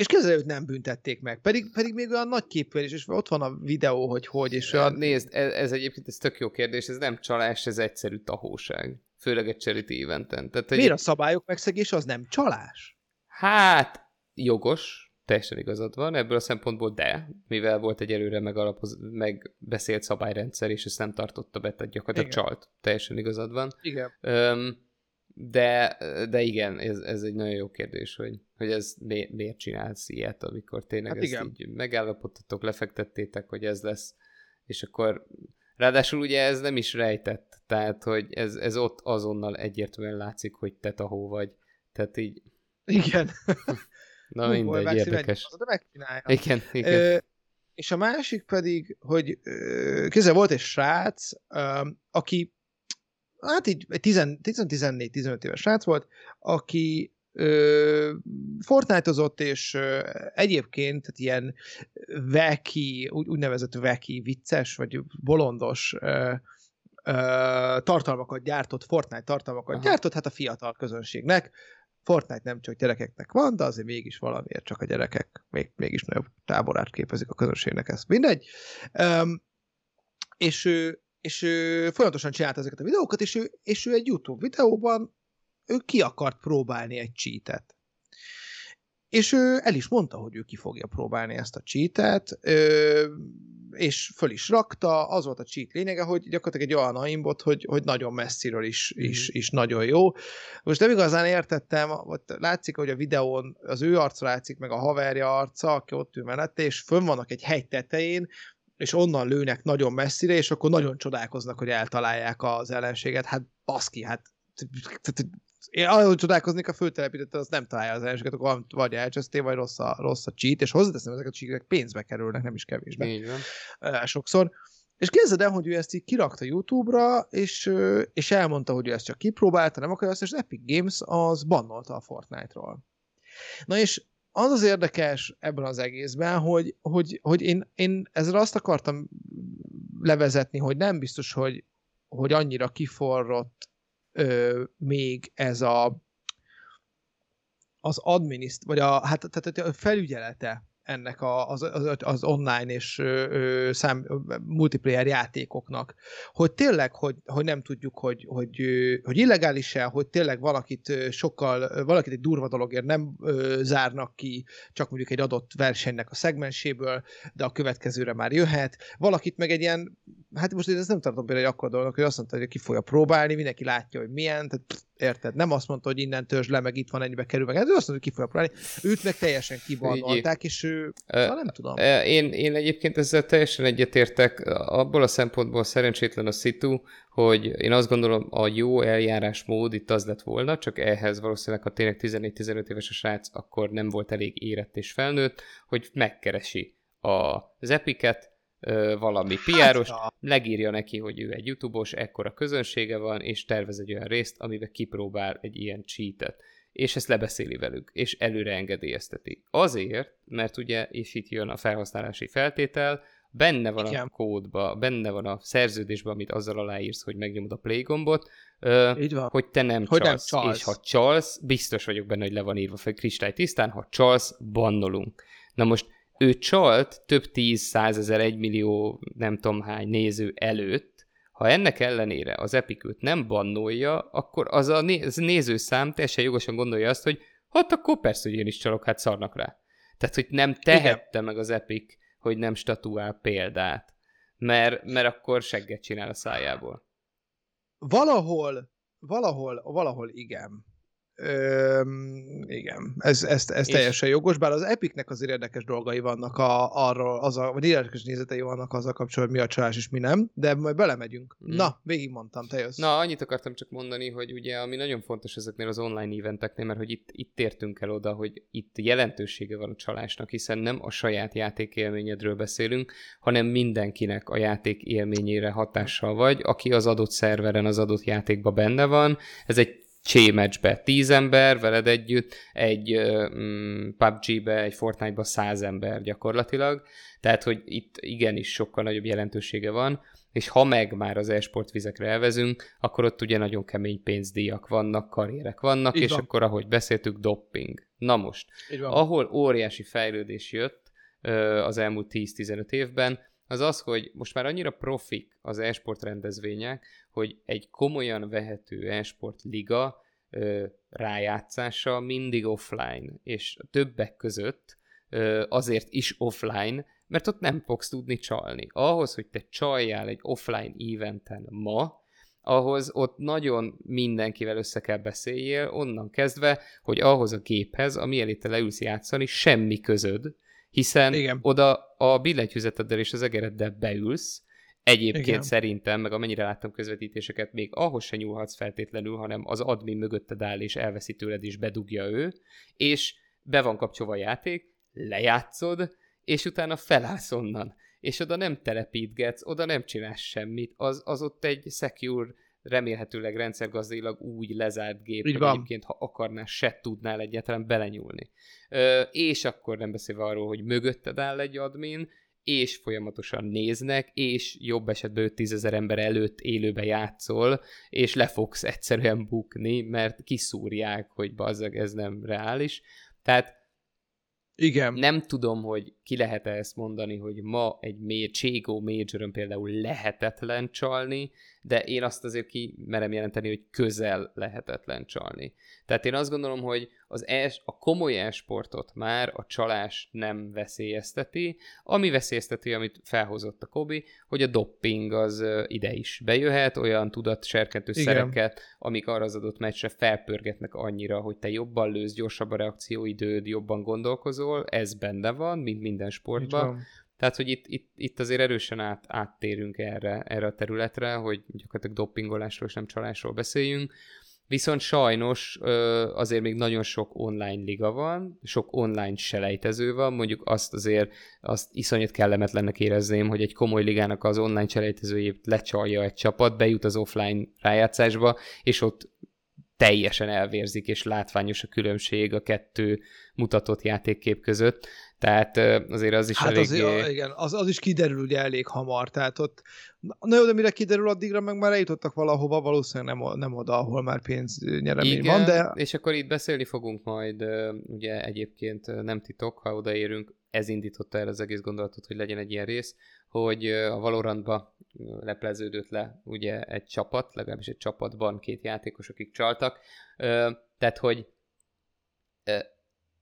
és kezelőt nem büntették meg, pedig, pedig még olyan nagy képvelés, és ott van a videó, hogy hogy, és olyan... Nézd, ez, ez egyébként ez tök jó kérdés, ez nem csalás, ez egyszerű tahóság. Főleg egy charity eventen. Tehát, Miért egy... a szabályok megszegés az nem csalás? Hát, jogos, teljesen igazad van, ebből a szempontból de, mivel volt egy előre megalapoz, megbeszélt szabályrendszer, és ezt nem tartotta be, tehát gyakorlatilag Igen. csalt. Teljesen igazad van. Igen. Um, de, de igen, ez, ez egy nagyon jó kérdés, hogy, hogy ez mi, miért csinálsz ilyet, amikor tényleg hát ezt igen. így megállapodtatok, lefektettétek, hogy ez lesz, és akkor ráadásul ugye ez nem is rejtett, tehát hogy ez, ez ott azonnal egyértelműen látszik, hogy te tahó vagy, tehát így... Igen. [LAUGHS] Na Hú, mindegy, érdekes. De megcsinálja. Igen, igen. Ö, és a másik pedig, hogy kézzel volt egy srác, aki hát így 10-14-15 éves srác volt, aki ö, Fortnite-ozott, és egyébként tehát ilyen veki, úgy, úgynevezett veki, vicces, vagy bolondos tartalmakat gyártott, Fortnite tartalmakat Aha. gyártott, hát a fiatal közönségnek. Fortnite nem csak gyerekeknek van, de azért mégis valamiért csak a gyerekek még, mégis nagyobb táborát képezik a közönségnek, ez mindegy. Um, és ő és ő folyamatosan csinálta ezeket a videókat, és ő, és ő egy YouTube videóban ő ki akart próbálni egy cheatet. És ő el is mondta, hogy ő ki fogja próbálni ezt a cheatet, és föl is rakta, az volt a cheat lényege, hogy gyakorlatilag egy olyan aimbot, hogy, hogy nagyon messziről is, mm. is, is nagyon jó. Most nem igazán értettem, vagy látszik, hogy a videón az ő arca látszik, meg a haverja arca, aki ott ül mellette, és fönn vannak egy hegy tetején, és onnan lőnek nagyon messzire, és akkor nagyon csodálkoznak, hogy eltalálják az ellenséget. Hát baszki, hát én arra csodálkoznék, a főtelepítette, az nem találja az ellenséget, akkor vagy elcsesztél, vagy rossz a, rossz a cheat, és hozzáteszem, ezek a cheatek pénzbe kerülnek, nem is kevésbe. Így van. Sokszor. És képzeld el, hogy ő ezt így kirakta YouTube-ra, és, és elmondta, hogy ő ezt csak kipróbálta, nem akarja azt, és Epic Games az bannolta a Fortnite-ról. Na és az az érdekes ebben az egészben, hogy, hogy, hogy én, én ezzel azt akartam levezetni, hogy nem biztos, hogy, hogy annyira kiforrott ö, még ez a az adminiszt, vagy a, hát, tehát a felügyelete ennek a, az, az, az online és ö, szám, multiplayer játékoknak, hogy tényleg, hogy, hogy nem tudjuk, hogy, hogy, hogy illegális-e, hogy tényleg valakit sokkal, valakit egy durva dologért nem ö, zárnak ki, csak mondjuk egy adott versenynek a szegmenséből, de a következőre már jöhet, valakit meg egy ilyen, hát most ezt nem tartom például egy akkor dolognak, hogy azt mondta, hogy ki fogja próbálni, mindenki látja, hogy milyen, tehát érted? Nem azt mondta, hogy innen törzs le, meg itt van ennyibe kerül, meg hát ő azt mondta, hogy ki fogja próbálni. Őt meg teljesen kibannolták, és ő, szóval nem tudom. Én, én egyébként ezzel teljesen egyetértek. Abból a szempontból szerencsétlen a szitu, hogy én azt gondolom, a jó eljárásmód itt az lett volna, csak ehhez valószínűleg, ha tényleg 14-15 éves a srác, akkor nem volt elég érett és felnőtt, hogy megkeresi az epiket, valami piáros, hát, legírja neki, hogy ő egy youtube-os, ekkora közönsége van, és tervez egy olyan részt, amiben kipróbál egy ilyen cheatet. És ezt lebeszéli velük, és előre engedélyezteti. Azért, mert ugye, és itt jön a felhasználási feltétel, benne van Igen. a kódba, benne van a szerződésben, amit azzal aláírsz, hogy megnyomod a play gombot, Így van. hogy te nem hogy csalsz. Nem csalsz. És ha csalsz, biztos vagyok benne, hogy le van írva fel kristály tisztán, ha csalsz, bannolunk. Na most ő csalt több tíz, százezer, egymillió, nem tudom hány néző előtt, ha ennek ellenére az Epic őt nem bannolja, akkor az a nézőszám teljesen jogosan gondolja azt, hogy hát akkor persze, hogy én is csalok, hát szarnak rá. Tehát, hogy nem tehette Igen. meg az Epic, hogy nem statuál példát, mert, mert akkor segget csinál a szájából. Valahol, valahol, valahol igen. Öm, igen, ez, ez, ez és... teljesen jogos, bár az Epicnek azért érdekes dolgai vannak a, arról, az a, vagy érdekes nézetei vannak azzal kapcsolatban, mi a csalás és mi nem, de majd belemegyünk. Hmm. Na, végigmondtam, te jössz. Na, annyit akartam csak mondani, hogy ugye, ami nagyon fontos ezeknél az online eventeknél, mert hogy itt, itt tértünk el oda, hogy itt jelentősége van a csalásnak, hiszen nem a saját játék élményedről beszélünk, hanem mindenkinek a játék élményére hatással vagy, aki az adott szerveren, az adott játékban benne van. Ez egy csémecsbe 10 ember veled együtt, egy mm, PUBG-be, egy Fortnite-ba 100 ember gyakorlatilag, tehát hogy itt igenis sokkal nagyobb jelentősége van, és ha meg már az e-sport vizekre elvezünk, akkor ott ugye nagyon kemény pénzdíjak vannak, karrierek vannak, Így és van. akkor ahogy beszéltük, dopping. Na most, ahol óriási fejlődés jött az elmúlt 10-15 évben, az az, hogy most már annyira profik az e-sport rendezvények, hogy egy komolyan vehető e-sport liga ö, rájátszása mindig offline, és többek között ö, azért is offline, mert ott nem fogsz tudni csalni. Ahhoz, hogy te csaljál egy offline eventen ma, ahhoz ott nagyon mindenkivel össze kell beszéljél, onnan kezdve, hogy ahhoz a géphez, ami elé te leülsz játszani, semmi közöd, hiszen Igen. oda a billentyűzeteddel és az egereddel beülsz, Egyébként Igen. szerintem, meg amennyire láttam közvetítéseket, még ahhoz se nyúlhatsz feltétlenül, hanem az admin mögötted áll, és elveszi tőled, és bedugja ő, és be van kapcsolva a játék, lejátszod, és utána felállsz onnan. És oda nem telepítgetsz, oda nem csinálsz semmit, az, az ott egy secure, remélhetőleg rendszergazdailag úgy lezárt gép, hogy egyébként, ha akarnál, se tudnál egyáltalán belenyúlni. Ö, és akkor nem beszélve arról, hogy mögötted áll egy admin, és folyamatosan néznek, és jobb esetben 5-10 ezer ember előtt élőbe játszol, és le fogsz egyszerűen bukni, mert kiszúrják, hogy bazzag, ez nem reális. Tehát igen. Nem tudom, hogy ki lehet -e ezt mondani, hogy ma egy Cségó major például lehetetlen csalni, de én azt azért ki merem jelenteni, hogy közel lehetetlen csalni. Tehát én azt gondolom, hogy az es, a komoly esportot már a csalás nem veszélyezteti, ami veszélyezteti, amit felhozott a Kobi, hogy a dopping az ide is bejöhet, olyan tudatserkentő Igen. szereket, amik arra az adott meccsre felpörgetnek annyira, hogy te jobban lősz, gyorsabb a reakcióidőd, jobban gondolkozol, ez benne van, mint minden sportban. Tehát, hogy itt, itt, itt azért erősen át, áttérünk erre, erre a területre, hogy gyakorlatilag doppingolásról és nem csalásról beszéljünk. Viszont sajnos azért még nagyon sok online liga van, sok online selejtező van, mondjuk azt azért azt iszonyat kellemetlennek érezném, hogy egy komoly ligának az online selejtezőjét lecsalja egy csapat, bejut az offline rájátszásba, és ott teljesen elvérzik, és látványos a különbség a kettő mutatott játékkép között. Tehát azért az is hát eléggé... Az, igen, az, az is kiderül ugye elég hamar, tehát ott na jó, de mire kiderül addigra, meg már eljutottak valahova, valószínűleg nem, nem oda, ahol már pénznyeremény van, de... és akkor itt beszélni fogunk majd, ugye egyébként nem titok, ha odaérünk, ez indította el az egész gondolatot, hogy legyen egy ilyen rész, hogy a Valorantba lepleződött le ugye egy csapat, legalábbis egy csapatban két játékos, akik csaltak, tehát hogy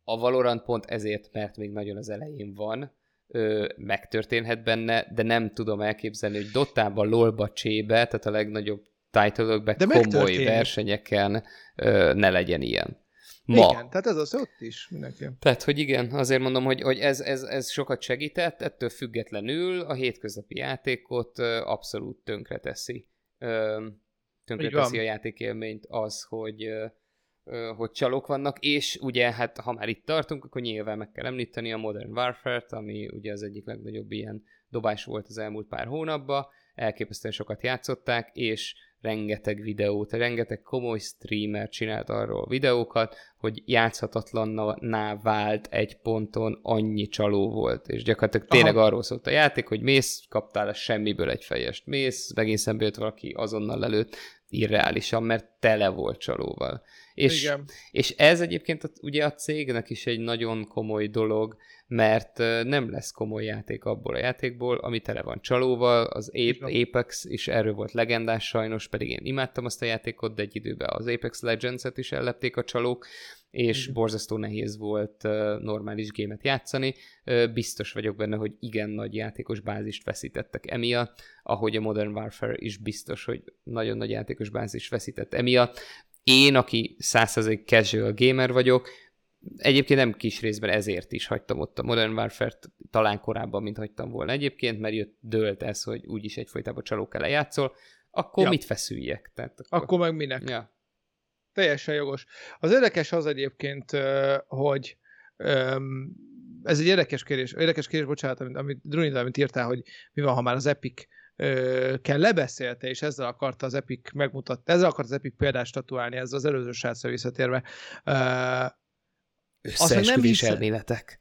a Valorant pont ezért, mert még nagyon az elején van, megtörténhet benne, de nem tudom elképzelni, hogy Dotában, LoLba, Csébe, tehát a legnagyobb title komoly versenyeken ne legyen ilyen ma. Igen, tehát ez az ott is mindenki. Tehát, hogy igen, azért mondom, hogy, hogy ez, ez, ez sokat segített, ettől függetlenül a hétköznapi játékot abszolút tönkreteszi. Tönkreteszi a játékélményt az, hogy hogy csalók vannak, és ugye, hát ha már itt tartunk, akkor nyilván meg kell említeni a Modern Warfare-t, ami ugye az egyik legnagyobb ilyen dobás volt az elmúlt pár hónapban, elképesztően sokat játszották, és rengeteg videót, rengeteg komoly streamer csinált arról videókat, hogy játszhatatlanná vált egy ponton, annyi csaló volt, és gyakorlatilag tényleg Aha. arról szólt a játék, hogy mész, kaptál a semmiből egy fejest, mész, megint szembe jött valaki, azonnal lelőtt, irreálisan, mert tele volt csalóval. És, Igen. és ez egyébként ugye a cégnek is egy nagyon komoly dolog, mert nem lesz komoly játék abból a játékból, ami tele van csalóval, az Apex is erről volt legendás sajnos, pedig én imádtam azt a játékot, de egy időben az Apex Legends-et is ellepték a csalók, és Igen. borzasztó nehéz volt normális gémet játszani. biztos vagyok benne, hogy igen nagy játékos bázist veszítettek emiatt, ahogy a Modern Warfare is biztos, hogy nagyon nagy játékos bázist veszített emiatt. Én, aki 100% casual gamer vagyok, Egyébként nem kis részben ezért is hagytam ott a Modern Warfare-t, talán korábban, mint hagytam volna egyébként, mert jött, dőlt ez, hogy úgyis egyfolytában csalók lejátszol, akkor ja. mit feszüljek? Tehát akkor... akkor meg minek? Ja. Teljesen jogos. Az érdekes az egyébként, hogy ez egy érdekes kérdés, érdekes kérdés, bocsánat, amit, amit Drunid, amit írtál, hogy mi van, ha már az Epic kell lebeszélte, és ezzel akarta az Epic megmutatni, ezzel akarta az Epic példást statuálni, ez az előző srácra visszatérve, összeesküvés elméletek.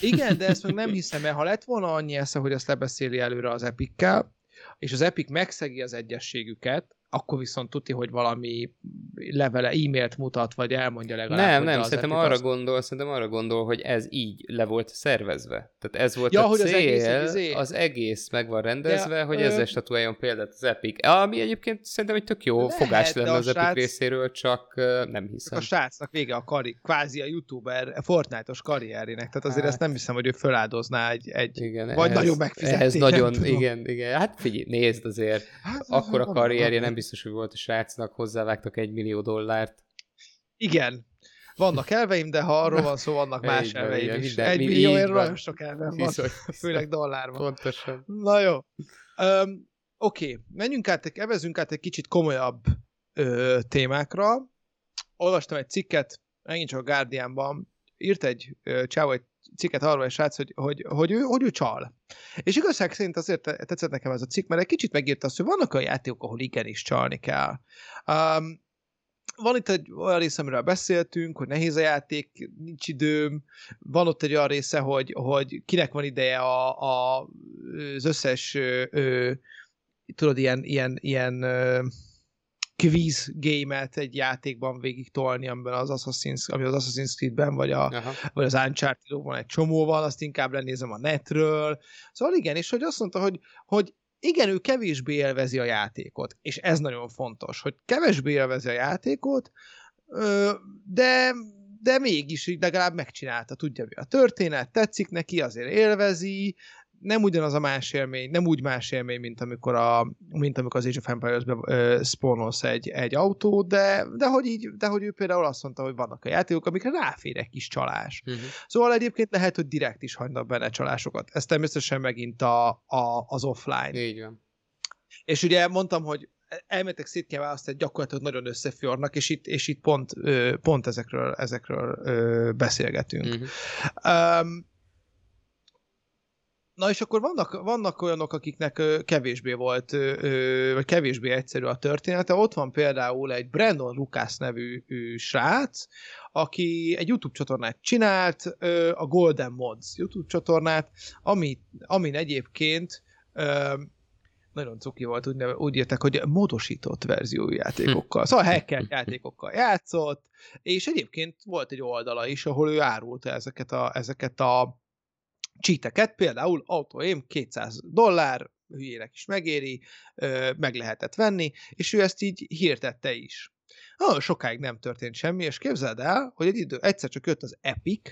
Igen, de ezt meg [LAUGHS] nem hiszem, mert ha lett volna annyi esze, hogy azt lebeszéli előre az Epic-kel, és az Epic megszegi az egyességüket, akkor viszont tuti, hogy valami levele, e-mailt mutat, vagy elmondja legalább. Nem, nem, szerintem arra az... gondol, szerintem arra gondol, hogy ez így le volt szervezve. Tehát ez volt ja, a hogy cél, az egész, az, egész, az egész meg van rendezve, de, hogy ö... ezzel statuáljon példát az Epic. Ami egyébként szerintem egy tök jó Lehet, fogás lenne az srác... Epic részéről, csak nem hiszem. A srácnak vége a kari, kvázi a youtuber a Fortnite-os karrierének, tehát azért hát... ezt nem hiszem, hogy ő feláldozná egy, egy igen, vagy ehhez, nagyon megfizetni. Ez nagyon, igen, igen. Hát figyelj, nézd azért, hát, akkor a karrierje nem biztos, hogy volt a srácnak, hozzávágtak egy millió dollárt. Igen. Vannak elveim, de ha arról van szó, vannak [LAUGHS] más Egy, elveim igen, is. Minden, egy millióért nagyon sok elvem van, főleg dollárban. Pontosan. Na jó. Um, Oké, okay. menjünk át, evezünk át egy kicsit komolyabb ö, témákra. Olvastam egy cikket, megint csak a Guardianban, írt egy csáó egy cikket arról egy srác, hogy, hogy, hogy, ő, hogy ő csal. És igazság szerint azért tetszett nekem ez a cikk, mert egy kicsit megírta azt, hogy vannak a játékok, ahol igenis csalni kell. Um, van itt egy olyan része, amiről beszéltünk, hogy nehéz a játék, nincs időm, van ott egy olyan része, hogy, hogy kinek van ideje a, a, az összes ö, ö, tudod, ilyen, ilyen, ilyen ö, quiz game-et egy játékban végig tolni, amiben az Assassin's, ami az Assassin's Creed-ben, vagy, a, vagy az uncharted van egy csomó van, azt inkább lenézem a netről. Szóval igen, és hogy azt mondta, hogy, hogy igen, ő kevésbé élvezi a játékot, és ez nagyon fontos, hogy kevésbé élvezi a játékot, de, de mégis így legalább megcsinálta, tudja mi a történet, tetszik neki, azért élvezi, nem ugyanaz a más élmény, nem úgy más élmény, mint amikor, a, mint amikor az Age of Empires-be spawnolsz egy, egy autót, de, de, hogy így, de hogy ő például azt mondta, hogy vannak a játékok, amikre ráfér egy kis csalás. Uh-huh. Szóval egyébként lehet, hogy direkt is hagynak benne csalásokat. Ez természetesen megint a, a, az offline. Így van. És ugye mondtam, hogy elméletek szét kell választani, gyakorlatilag nagyon összefjornak, és itt, és itt pont, pont ezekről, ezekről beszélgetünk. Uh-huh. Um, Na és akkor vannak, vannak olyanok, akiknek kevésbé volt, vagy kevésbé egyszerű a története. Ott van például egy Brandon Lucas nevű srác, aki egy YouTube csatornát csinált, a Golden Mods YouTube csatornát, ami, amin egyébként nagyon cuki volt, úgy, úgy írták, hogy módosított verziójú játékokkal. Hm. Szóval hackert játékokkal játszott, és egyébként volt egy oldala is, ahol ő árulta ezeket a, ezeket a csíteket, például autóém 200 dollár, hülyének is megéri, meg lehetett venni, és ő ezt így hirdette is. Nagyon sokáig nem történt semmi, és képzeld el, hogy egy idő, egyszer csak jött az Epic,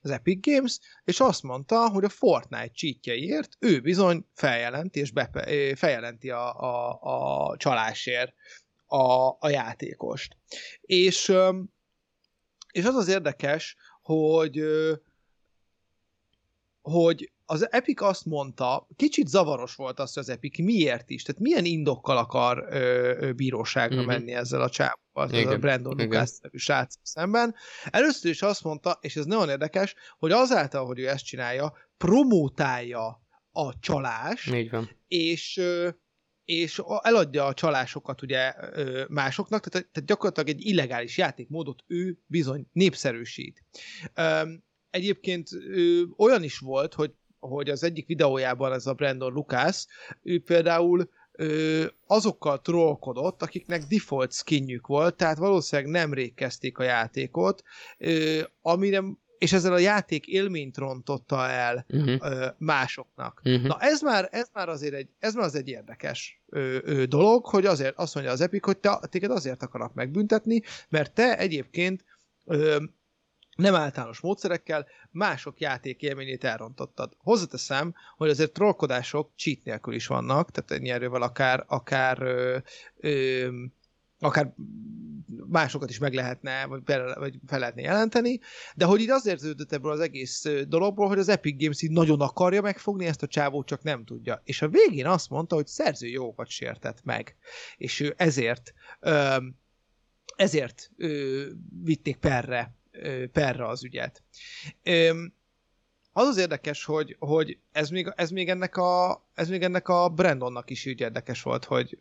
az Epic Games, és azt mondta, hogy a Fortnite cheatjeiért ő bizony feljelenti, és bepe, feljelenti a, a, a csalásért a, a játékost. És, és az az érdekes, hogy hogy az Epic azt mondta, kicsit zavaros volt az, hogy az Epic miért is, tehát milyen indokkal akar ö, ö, bíróságra mm-hmm. menni ezzel a csávóval, ez a Brandon Lucas srác szemben. Először is azt mondta, és ez nagyon érdekes, hogy azáltal, hogy ő ezt csinálja, promótálja a csalás, Így van. és ö, és eladja a csalásokat ugye másoknak, tehát, tehát gyakorlatilag egy illegális játékmódot ő bizony népszerűsít. Egyébként ő, olyan is volt, hogy, hogy az egyik videójában ez a Brandon Lucas, ő például ö, azokkal trollkodott, akiknek default skinjük volt, tehát valószínűleg nemrég kezdték a játékot, ö, amire és ezzel a játék élményt rontotta el uh-huh. ö, másoknak. Uh-huh. Na ez már, ez már azért egy, ez már az egy érdekes ö, ö, dolog, hogy azért azt mondja az Epic, hogy te, téged azért akarnak megbüntetni, mert te egyébként ö, nem általános módszerekkel mások játékélményét elrontottad. Hozzáteszem, hogy azért trollkodások cheat nélkül is vannak, tehát nyerővel akár, akár ö, ö, akár másokat is meg lehetne, vagy, fel, vagy fel lehetne jelenteni, de hogy így azért ződött ebből az egész dologból, hogy az Epic Games így nagyon akarja megfogni ezt a csávót, csak nem tudja. És a végén azt mondta, hogy szerző jogokat sértett meg, és ő ezért ö, ezért ö, vitték perre perre az ügyet. Az az érdekes, hogy, hogy ez, még, ez, még ennek a, ez még ennek a Brandonnak is így érdekes volt, hogy,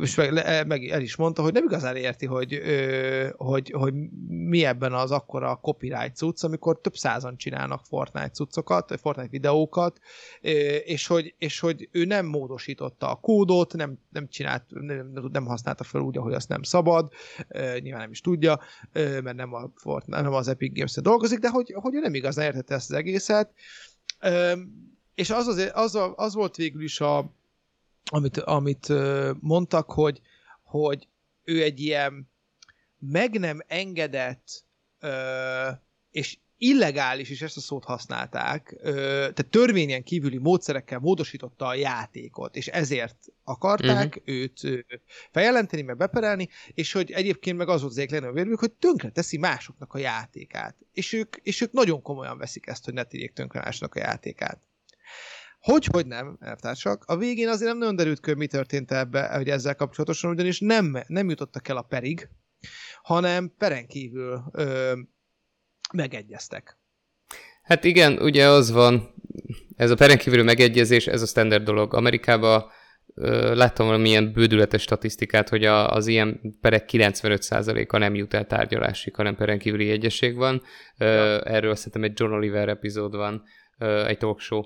és meg, meg el is mondta, hogy nem igazán érti, hogy, ö, hogy, hogy mi ebben az akkora copyright cucc, amikor több százan csinálnak Fortnite cuccokat, Fortnite videókat, ö, és, hogy, és hogy ő nem módosította a kódot, nem, nem csinált, nem, nem használta fel úgy, ahogy azt nem szabad, ö, nyilván nem is tudja, ö, mert nem, a Fortnite, nem az Epic games dolgozik, de hogy, hogy ő nem igazán értette ezt az egészet, ö, és az, az, az, az volt végül is a, amit, amit mondtak, hogy, hogy ő egy ilyen meg nem engedett és illegális, és ezt a szót használták, tehát törvényen kívüli módszerekkel módosította a játékot, és ezért akarták uh-huh. őt feljelenteni, meg beperelni, és hogy egyébként meg az volt az egyik legnagyobb hogy tönkre teszi másoknak a játékát. És ők, és ők nagyon komolyan veszik ezt, hogy ne tegyék tönkre másoknak a játékát. Hogy, hogy nem, elvtársak. A végén azért nem nagyon derült hogy mi történt ebbe, hogy ezzel kapcsolatosan, ugyanis nem, nem jutottak el a perig, hanem peren kívül ö, megegyeztek. Hát igen, ugye az van, ez a peren kívül megegyezés, ez a standard dolog. Amerikában ö, láttam valamilyen bődületes statisztikát, hogy a, az ilyen perek 95%-a nem jut el tárgyalásig, hanem peren kívüli egyesség van. Ö, ja. Erről szerintem egy John Oliver epizód van, ö, egy talk show,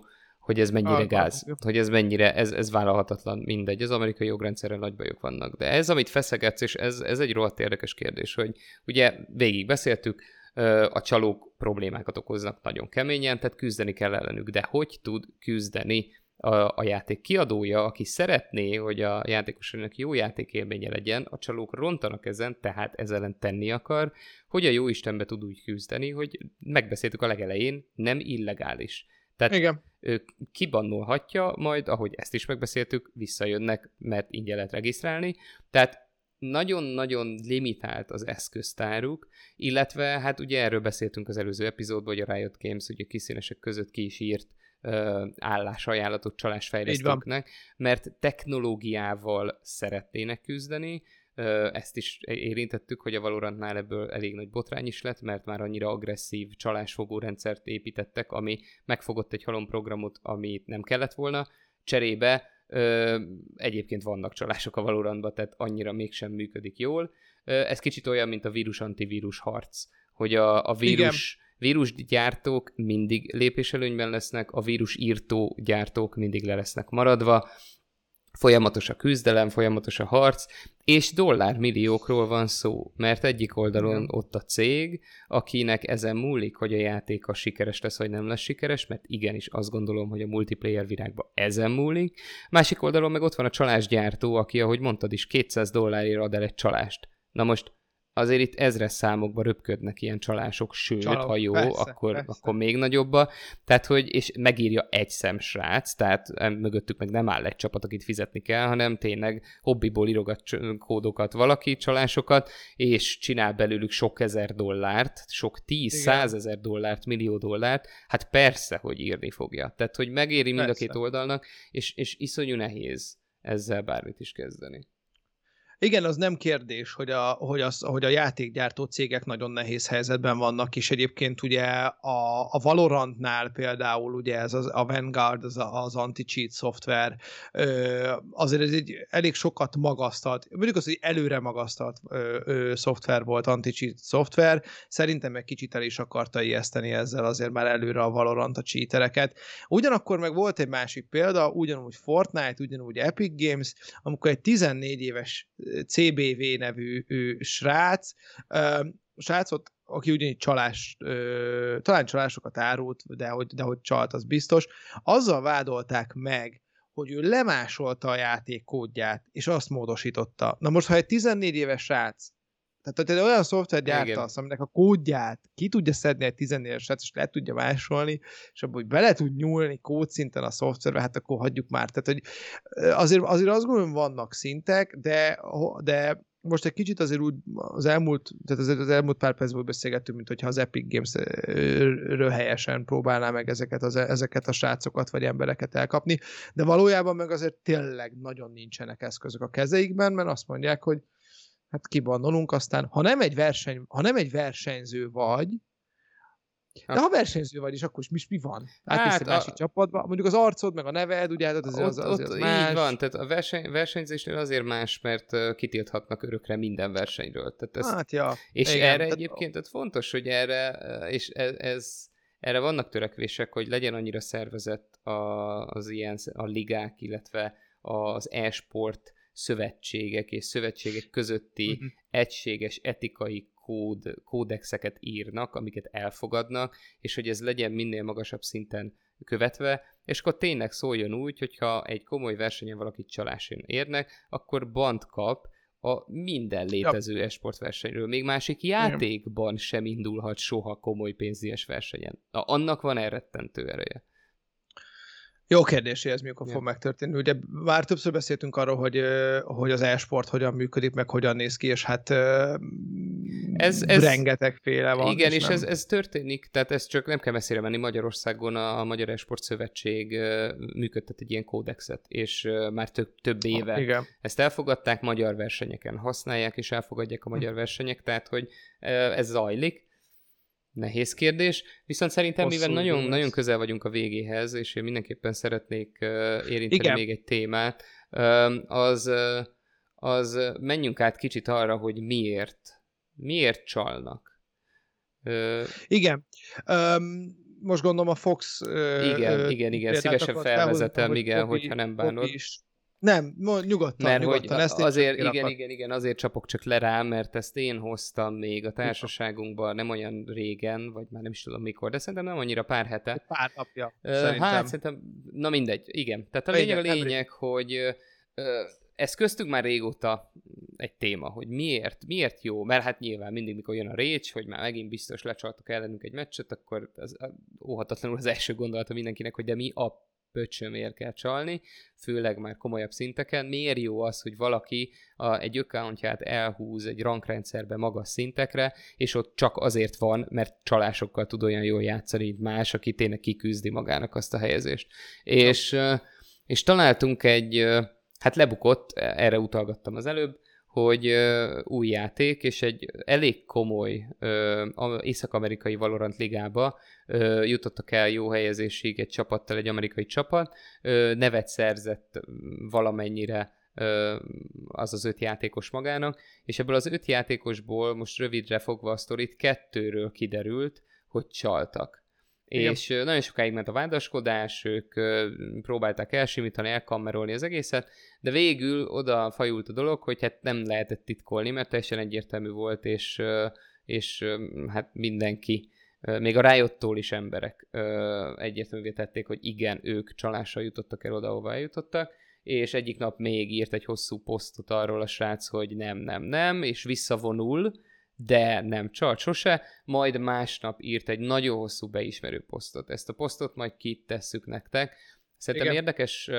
hogy ez mennyire gáz, hogy ez mennyire, ez, ez vállalhatatlan, mindegy, az amerikai jogrendszerren nagy bajok vannak. De ez, amit feszegetsz, és ez, ez egy rohadt érdekes kérdés, hogy ugye végig beszéltük, a csalók problémákat okoznak nagyon keményen, tehát küzdeni kell ellenük, de hogy tud küzdeni a, a játék kiadója, aki szeretné, hogy a játékosainak jó játékélménye legyen, a csalók rontanak ezen, tehát ezzel ellen tenni akar, hogy a jó Istenbe tud úgy küzdeni, hogy megbeszéltük a legelején, nem illegális. Tehát Igen. ő kibannolhatja, majd, ahogy ezt is megbeszéltük, visszajönnek, mert ingyen lehet regisztrálni. Tehát nagyon-nagyon limitált az eszköztáruk, illetve hát ugye erről beszéltünk az előző epizódban, hogy a Riot Games ugye kiszínesek között ki is írt ö, állásajánlatot csalásfejlesztőknek, mert technológiával szeretnének küzdeni, ezt is érintettük, hogy a Valorantnál ebből elég nagy botrány is lett, mert már annyira agresszív csalásfogó rendszert építettek, ami megfogott egy halom programot, amit nem kellett volna. Cserébe ö, egyébként vannak csalások a Valorantban, tehát annyira mégsem működik jól. Ö, ez kicsit olyan, mint a vírus-antivírus harc, hogy a, a vírus... Igen vírusgyártók mindig lépéselőnyben lesznek, a vírusírtó gyártók mindig le lesznek maradva, Folyamatos a küzdelem, folyamatos a harc, és dollármilliókról van szó, mert egyik oldalon ott a cég, akinek ezen múlik, hogy a játék a sikeres lesz, vagy nem lesz sikeres, mert igenis azt gondolom, hogy a multiplayer virágban ezen múlik. Másik oldalon meg ott van a csalásgyártó, aki, ahogy mondtad is, 200 dollárért ad el egy csalást. Na most azért itt ezres számokba röpködnek ilyen csalások, sőt, Csalok, ha jó, persze, akkor, persze. akkor még nagyobba. Tehát, hogy, és megírja egy szem srác, tehát mögöttük meg nem áll egy csapat, akit fizetni kell, hanem tényleg hobbiból írogat kódokat valaki, csalásokat, és csinál belőlük sok ezer dollárt, sok tíz, százezer dollárt, millió dollárt, hát persze, hogy írni fogja. Tehát, hogy megéri mind persze. a két oldalnak, és, és iszonyú nehéz ezzel bármit is kezdeni. Igen, az nem kérdés, hogy a, hogy, az, hogy a játékgyártó cégek nagyon nehéz helyzetben vannak, és egyébként ugye a, a Valorantnál például ugye ez az, a Vanguard, az, az anti-cheat szoftver, azért ez egy elég sokat magasztalt, mondjuk az, hogy előre magasztalt ö, ö, szoftver volt, anti-cheat szoftver, szerintem meg kicsit el is akarta ijeszteni ezzel azért már előre a Valorant a cheatereket. Ugyanakkor meg volt egy másik példa, ugyanúgy Fortnite, ugyanúgy Epic Games, amikor egy 14 éves CBV nevű ő, srác, ö, srácot, aki ugyanígy csalás, ö, talán csalásokat árult, de hogy, de hogy csalt, az biztos, azzal vádolták meg, hogy ő lemásolta a játék kódját, és azt módosította. Na most, ha egy 14 éves srác tehát, te olyan szoftvert gyártasz, aminek a kódját ki tudja szedni egy 14 éves srác, és le tudja másolni, és abban, hogy bele tud nyúlni kódszinten a szoftverbe, hát akkor hagyjuk már. Tehát, hogy azért, azért azt gondolom, vannak szintek, de, de most egy kicsit azért úgy az elmúlt, tehát azért az elmúlt pár percből beszélgettünk, mint hogyha az Epic Games helyesen próbálná meg ezeket, az, ezeket a srácokat vagy embereket elkapni, de valójában meg azért tényleg nagyon nincsenek eszközök a kezeikben, mert azt mondják, hogy hát kibannolunk, aztán ha nem egy, verseny, ha nem egy versenyző vagy, de ha versenyző vagy, és akkor is mi, mi van? Átmész hát, egy másik a... csapatba, mondjuk az arcod, meg a neved, ugye, hát az, az, az, az, az más. Így van, tehát a verseny, versenyzésnél azért más, mert kitilthatnak örökre minden versenyről. Tehát ezt, hát ja. És igen, erre tehát... egyébként tehát fontos, hogy erre, és ez, ez erre vannak törekvések, hogy legyen annyira szervezett a, az ilyen a ligák, illetve az e-sport szövetségek és szövetségek közötti uh-huh. egységes etikai kód, kódexeket írnak, amiket elfogadnak, és hogy ez legyen minél magasabb szinten követve, és akkor tényleg szóljon úgy, hogyha egy komoly versenyen valakit csaláson érnek, akkor bant kap a minden létező ja. esportversenyről. Még másik játékban sem indulhat soha komoly pénzdies versenyen. Na, annak van elrettentő ereje. Jó kérdés, ez mikor ja. fog megtörténni. Ugye már többször beszéltünk arról, hogy, hogy az e-sport hogyan működik, meg hogyan néz ki, és hát ez, ez rengetegféle van. Igen, és, és ez, ez történik, tehát ez csak nem kell messzire menni. Magyarországon a, a Magyar Esport Szövetség működtet egy ilyen kódexet, és már több, több éve igen. ezt elfogadták, magyar versenyeken használják, és elfogadják a magyar versenyek, tehát hogy ez zajlik nehéz kérdés, viszont szerintem Hosszú mivel nagyon, nagyon közel vagyunk a végéhez, és én mindenképpen szeretnék uh, érinteni Igen. még egy témát, uh, az, uh, az menjünk át kicsit arra, hogy miért, miért csalnak. Uh, Igen. Um, most gondolom a Fox... Uh, igen, igen, igen, szívesen felvezetem, igen, hogyha nem bánod. Is nem, nyugodtan, mert nyugodtan. Hogy ezt azért, igen, igen, igen, igen, azért csapok csak le rá, mert ezt én hoztam még a társaságunkban nem olyan régen, vagy már nem is tudom mikor, de szerintem nem annyira pár hete. Pár napja, uh, szerintem. Hát szerintem, na mindegy, igen. Tehát a lényeg a lényeg, hogy uh, ez köztünk már régóta egy téma, hogy miért, miért jó, mert hát nyilván mindig, mikor jön a récs, hogy már megint biztos lecsaltak ellenünk egy meccset, akkor az, óhatatlanul az első gondolata mindenkinek, hogy de mi a pöcsömért kell csalni, főleg már komolyabb szinteken. Miért jó az, hogy valaki a, egy accountját elhúz egy rankrendszerbe magas szintekre, és ott csak azért van, mert csalásokkal tud olyan jól játszani, mint más, aki tényleg kiküzdi magának azt a helyezést. És, és találtunk egy, hát lebukott, erre utalgattam az előbb, hogy új játék, és egy elég komoly észak-amerikai Valorant ligába jutottak el jó helyezésig egy csapattal, egy amerikai csapat, nevet szerzett valamennyire az az öt játékos magának, és ebből az öt játékosból most rövidre fogva a sztorit kettőről kiderült, hogy csaltak. És nagyon sokáig ment a vádaskodás, ők próbálták elsimítani, elkammerolni az egészet, de végül oda fajult a dolog, hogy hát nem lehetett titkolni, mert teljesen egyértelmű volt, és, és hát mindenki, még a Riottól is emberek egyértelművé tették, hogy igen, ők csalással jutottak el oda, ahova eljutottak, és egyik nap még írt egy hosszú posztot arról a srác, hogy nem, nem, nem, és visszavonul, de nem csalt sose, majd másnap írt egy nagyon hosszú beismerő posztot. Ezt a posztot majd kitesszük nektek. Szerintem Igen. érdekes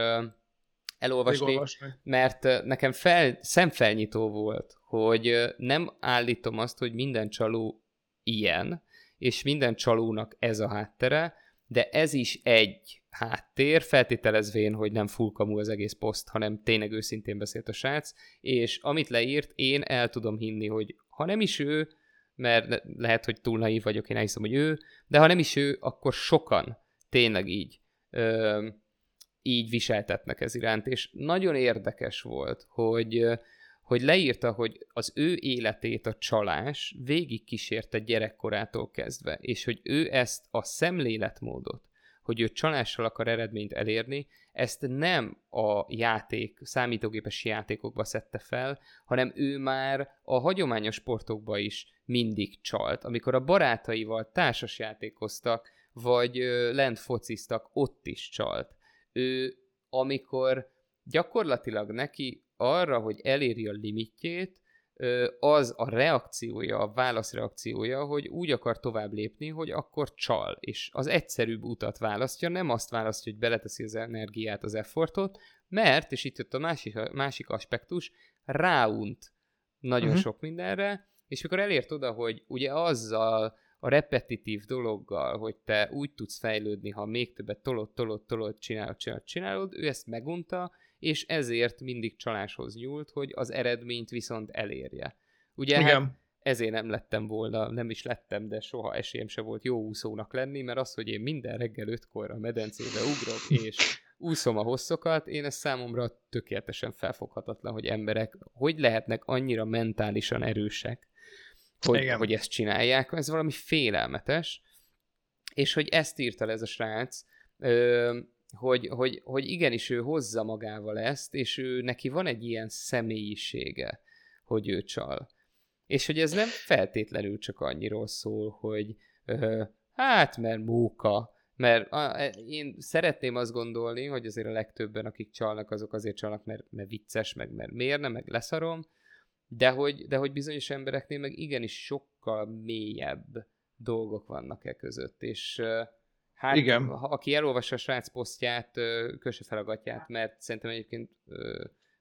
elolvasni, mert nekem fel, szemfelnyitó volt, hogy nem állítom azt, hogy minden csaló ilyen, és minden csalónak ez a háttere, de ez is egy háttér, feltételezvén, hogy nem full kamu az egész poszt, hanem tényleg őszintén beszélt a srác, és amit leírt, én el tudom hinni, hogy ha nem is ő, mert lehet, hogy túl naív vagyok, én elhiszem, hogy ő, de ha nem is ő, akkor sokan tényleg így ö, így viseltetnek ez iránt, és nagyon érdekes volt, hogy hogy leírta, hogy az ő életét a csalás végig kísérte gyerekkorától kezdve, és hogy ő ezt a szemléletmódot, hogy ő csalással akar eredményt elérni, ezt nem a játék, számítógépes játékokba szedte fel, hanem ő már a hagyományos sportokba is mindig csalt. Amikor a barátaival társas játékoztak, vagy lent fociztak, ott is csalt. Ő, amikor gyakorlatilag neki arra, hogy eléri a limitjét, az a reakciója, a válaszreakciója, hogy úgy akar tovább lépni, hogy akkor csal, és az egyszerűbb utat választja, nem azt választja, hogy beleteszi az energiát, az effortot, mert, és itt jött a másik, másik aspektus, ráunt nagyon uh-huh. sok mindenre, és mikor elért oda, hogy ugye azzal a repetitív dologgal, hogy te úgy tudsz fejlődni, ha még többet tolod, tolod, tolod, csinálod, csinálod, csinálod, ő ezt megunta, és ezért mindig csaláshoz nyúlt, hogy az eredményt viszont elérje. Ugye Igen. Hát ezért nem lettem volna, nem is lettem, de soha esélyem se volt jó úszónak lenni, mert az, hogy én minden reggel ötkor a medencébe ugrok, és úszom a hosszokat, én ez számomra tökéletesen felfoghatatlan, hogy emberek hogy lehetnek annyira mentálisan erősek, hogy, hogy ezt csinálják, ez valami félelmetes, és hogy ezt írta ez a srác, ö, hogy, hogy, hogy igenis ő hozza magával ezt, és ő neki van egy ilyen személyisége, hogy ő csal. És hogy ez nem feltétlenül csak annyiról szól, hogy ö, hát, mert móka, mert a, e, én szeretném azt gondolni, hogy azért a legtöbben, akik csalnak, azok azért csalnak, mert, mert vicces, meg mert mérne, meg leszarom, de hogy, de hogy bizonyos embereknél meg igenis sokkal mélyebb dolgok vannak e között, és Hát, Igen. Ha, aki elolvassa a srác posztját, kösse fel a gatyát, mert szerintem egyébként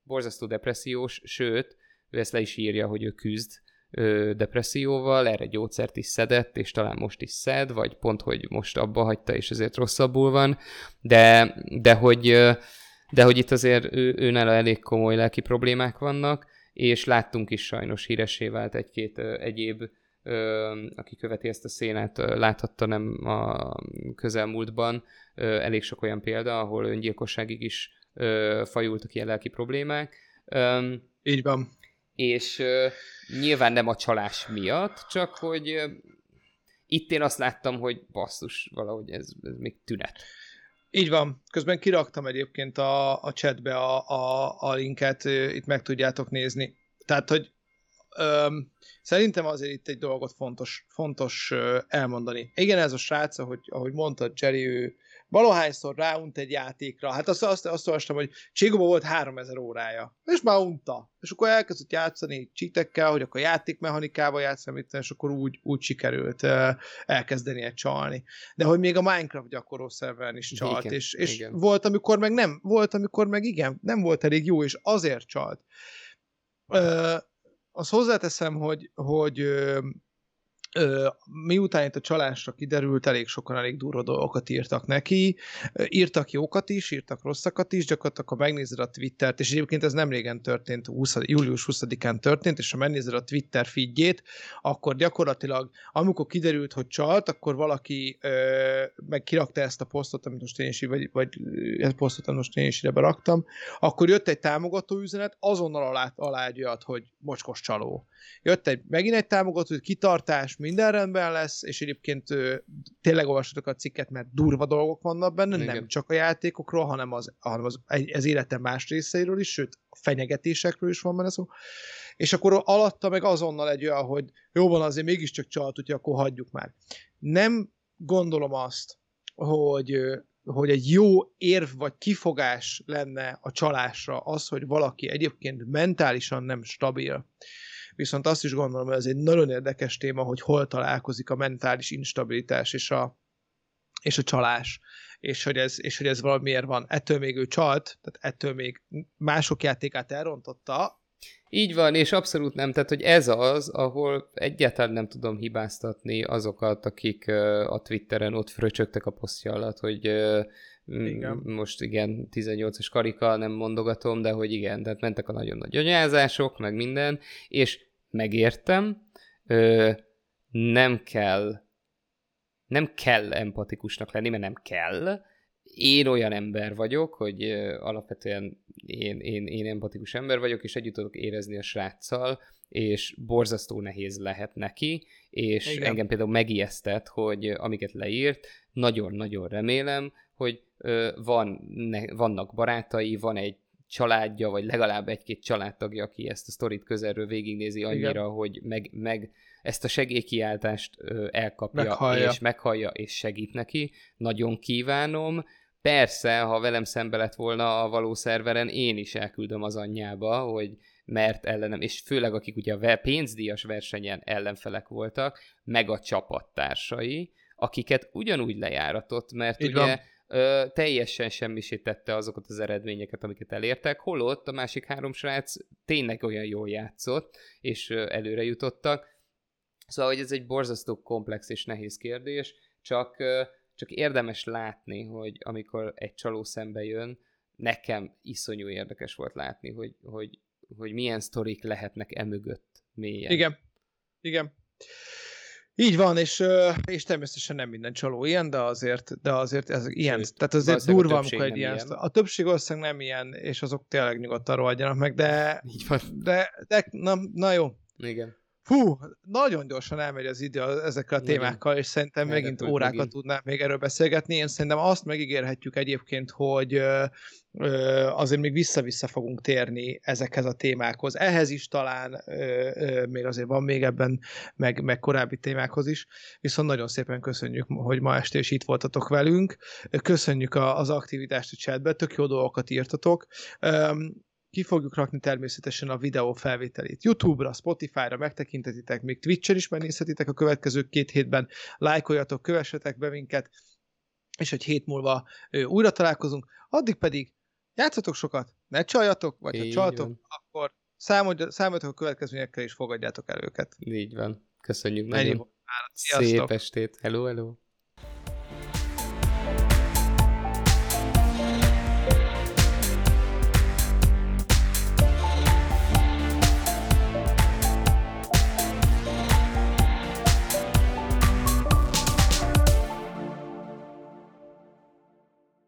borzasztó depressziós, sőt, ő ezt le is írja, hogy ő küzd depresszióval, erre gyógyszert is szedett, és talán most is szed, vagy pont, hogy most abba hagyta, és ezért rosszabbul van, de, de hogy, de hogy itt azért ő, őnála elég komoly lelki problémák vannak, és láttunk is sajnos híresé vált egy-két egyéb aki követi ezt a szénát, láthatta nem a közelmúltban elég sok olyan példa, ahol öngyilkosságig is fajultak ilyen lelki problémák. Így van. És nyilván nem a csalás miatt, csak hogy itt én azt láttam, hogy basszus, valahogy ez, ez még tünet. Így van. Közben kiraktam egyébként a, a chatbe a, a, a linket, itt meg tudjátok nézni. Tehát, hogy öm, szerintem azért itt egy dolgot fontos, fontos elmondani. Igen, ez a srác, ahogy, ahogy mondta Jerry, ő valahányszor ráunt egy játékra, hát azt, azt, azt olvastam, hogy Cségóban volt 3000 órája, és már unta. És akkor elkezdett játszani csítekkel, hogy akkor játékmechanikával játszani, és akkor úgy, úgy sikerült elkezdeni egy csalni. De hogy még a Minecraft gyakorló szerveren is csalt, igen, és, és igen. volt, amikor meg nem, volt, amikor meg igen, nem volt elég jó, és azért csalt. Ö, azt hozzáteszem, hogy, hogy Ö, miután itt a csalásra kiderült, elég sokan elég durva dolgokat írtak neki. Írtak jókat is, írtak rosszakat is, gyakorlatilag ha megnézed a Twittert, és egyébként ez nem régen történt, 20, július 20-án történt, és ha megnézed a Twitter feedjét, akkor gyakorlatilag, amikor kiderült, hogy csalt, akkor valaki ö, meg kirakta ezt a posztot, amit most én is, vagy, vagy ezt posztot, amit most én is ide beraktam, akkor jött egy támogató üzenet, azonnal alá, alá egy olyat, hogy mocskos csaló. Jött egy, megint egy támogató, kitartás, minden rendben lesz, és egyébként tényleg olvassatok a cikket, mert durva dolgok vannak benne, Igen. nem csak a játékokról, hanem az, hanem az, az életem más részeiről is, sőt, a fenyegetésekről is van benne szó. És akkor alatta meg azonnal egy olyan, hogy jó van, azért mégiscsak csalt, úgyhogy akkor hagyjuk már. Nem gondolom azt, hogy hogy egy jó érv vagy kifogás lenne a csalásra az, hogy valaki egyébként mentálisan nem stabil, viszont azt is gondolom, hogy ez egy nagyon érdekes téma, hogy hol találkozik a mentális instabilitás és a, és a csalás, és hogy, ez, és hogy ez valamiért van. Ettől még ő csalt, tehát ettől még mások játékát elrontotta, így van, és abszolút nem, tehát hogy ez az, ahol egyáltalán nem tudom hibáztatni azokat, akik a Twitteren ott fröcsögtek a posztja alatt, hogy igen. most igen, 18-as karika, nem mondogatom, de hogy igen, tehát mentek a nagyon nagy anyázások, meg minden, és megértem, ö, nem kell nem kell empatikusnak lenni, mert nem kell. Én olyan ember vagyok, hogy ö, alapvetően én, én, én empatikus ember vagyok, és együtt tudok érezni a sráccal, és borzasztó nehéz lehet neki, és Igen. engem például megijesztett, hogy amiket leírt, nagyon-nagyon remélem, hogy ö, van, ne, vannak barátai, van egy családja, vagy legalább egy-két családtagja, aki ezt a sztorit közelről végignézi annyira, Igen. hogy meg, meg ezt a segélykiáltást elkapja, meghallja. és meghallja, és segít neki. Nagyon kívánom. Persze, ha velem szembe lett volna a való szerveren, én is elküldöm az anyjába, hogy mert ellenem, és főleg akik ugye a pénzdíjas versenyen ellenfelek voltak, meg a csapattársai, akiket ugyanúgy lejáratott, mert Így ugye van ö, teljesen semmisítette azokat az eredményeket, amiket elértek, holott a másik három srác tényleg olyan jól játszott, és ö, előre jutottak. Szóval, hogy ez egy borzasztó komplex és nehéz kérdés, csak, ö, csak érdemes látni, hogy amikor egy csaló szembe jön, nekem iszonyú érdekes volt látni, hogy, hogy, hogy milyen sztorik lehetnek emögött mélyen. Igen. Igen. Így van, és, és természetesen nem minden csaló ilyen, de azért, de azért ez ilyen. Sőt, Tehát azért durva, amikor egy ilyen, ilyen. A többség ország nem ilyen, és azok tényleg nyugodtan rohadjanak meg, de, Így van. de, de na, na jó. Igen. Fú, nagyon gyorsan elmegy az idő ezekkel a témákkal, és szerintem Nagyon megint órákat megint. tudnánk még erről beszélgetni. Én szerintem azt megígérhetjük egyébként, hogy azért még vissza-vissza fogunk térni ezekhez a témákhoz. Ehhez is talán még azért van még ebben, meg, meg korábbi témákhoz is. Viszont nagyon szépen köszönjük, hogy ma este is itt voltatok velünk. Köszönjük az aktivitást a chatbe, tök jó dolgokat írtatok ki fogjuk rakni természetesen a videó felvételét YouTube-ra, Spotify-ra megtekintetitek, még Twitch-en is megnézhetitek a következő két hétben, lájkoljatok, kövessetek be minket, és egy hét múlva újra találkozunk, addig pedig játszatok sokat, ne csaljatok, vagy Így ha csaltok, van. akkor számoljatok a következményekkel, és fogadjátok el őket. Így van. Köszönjük nagyon. Szép estét. Hello, hello.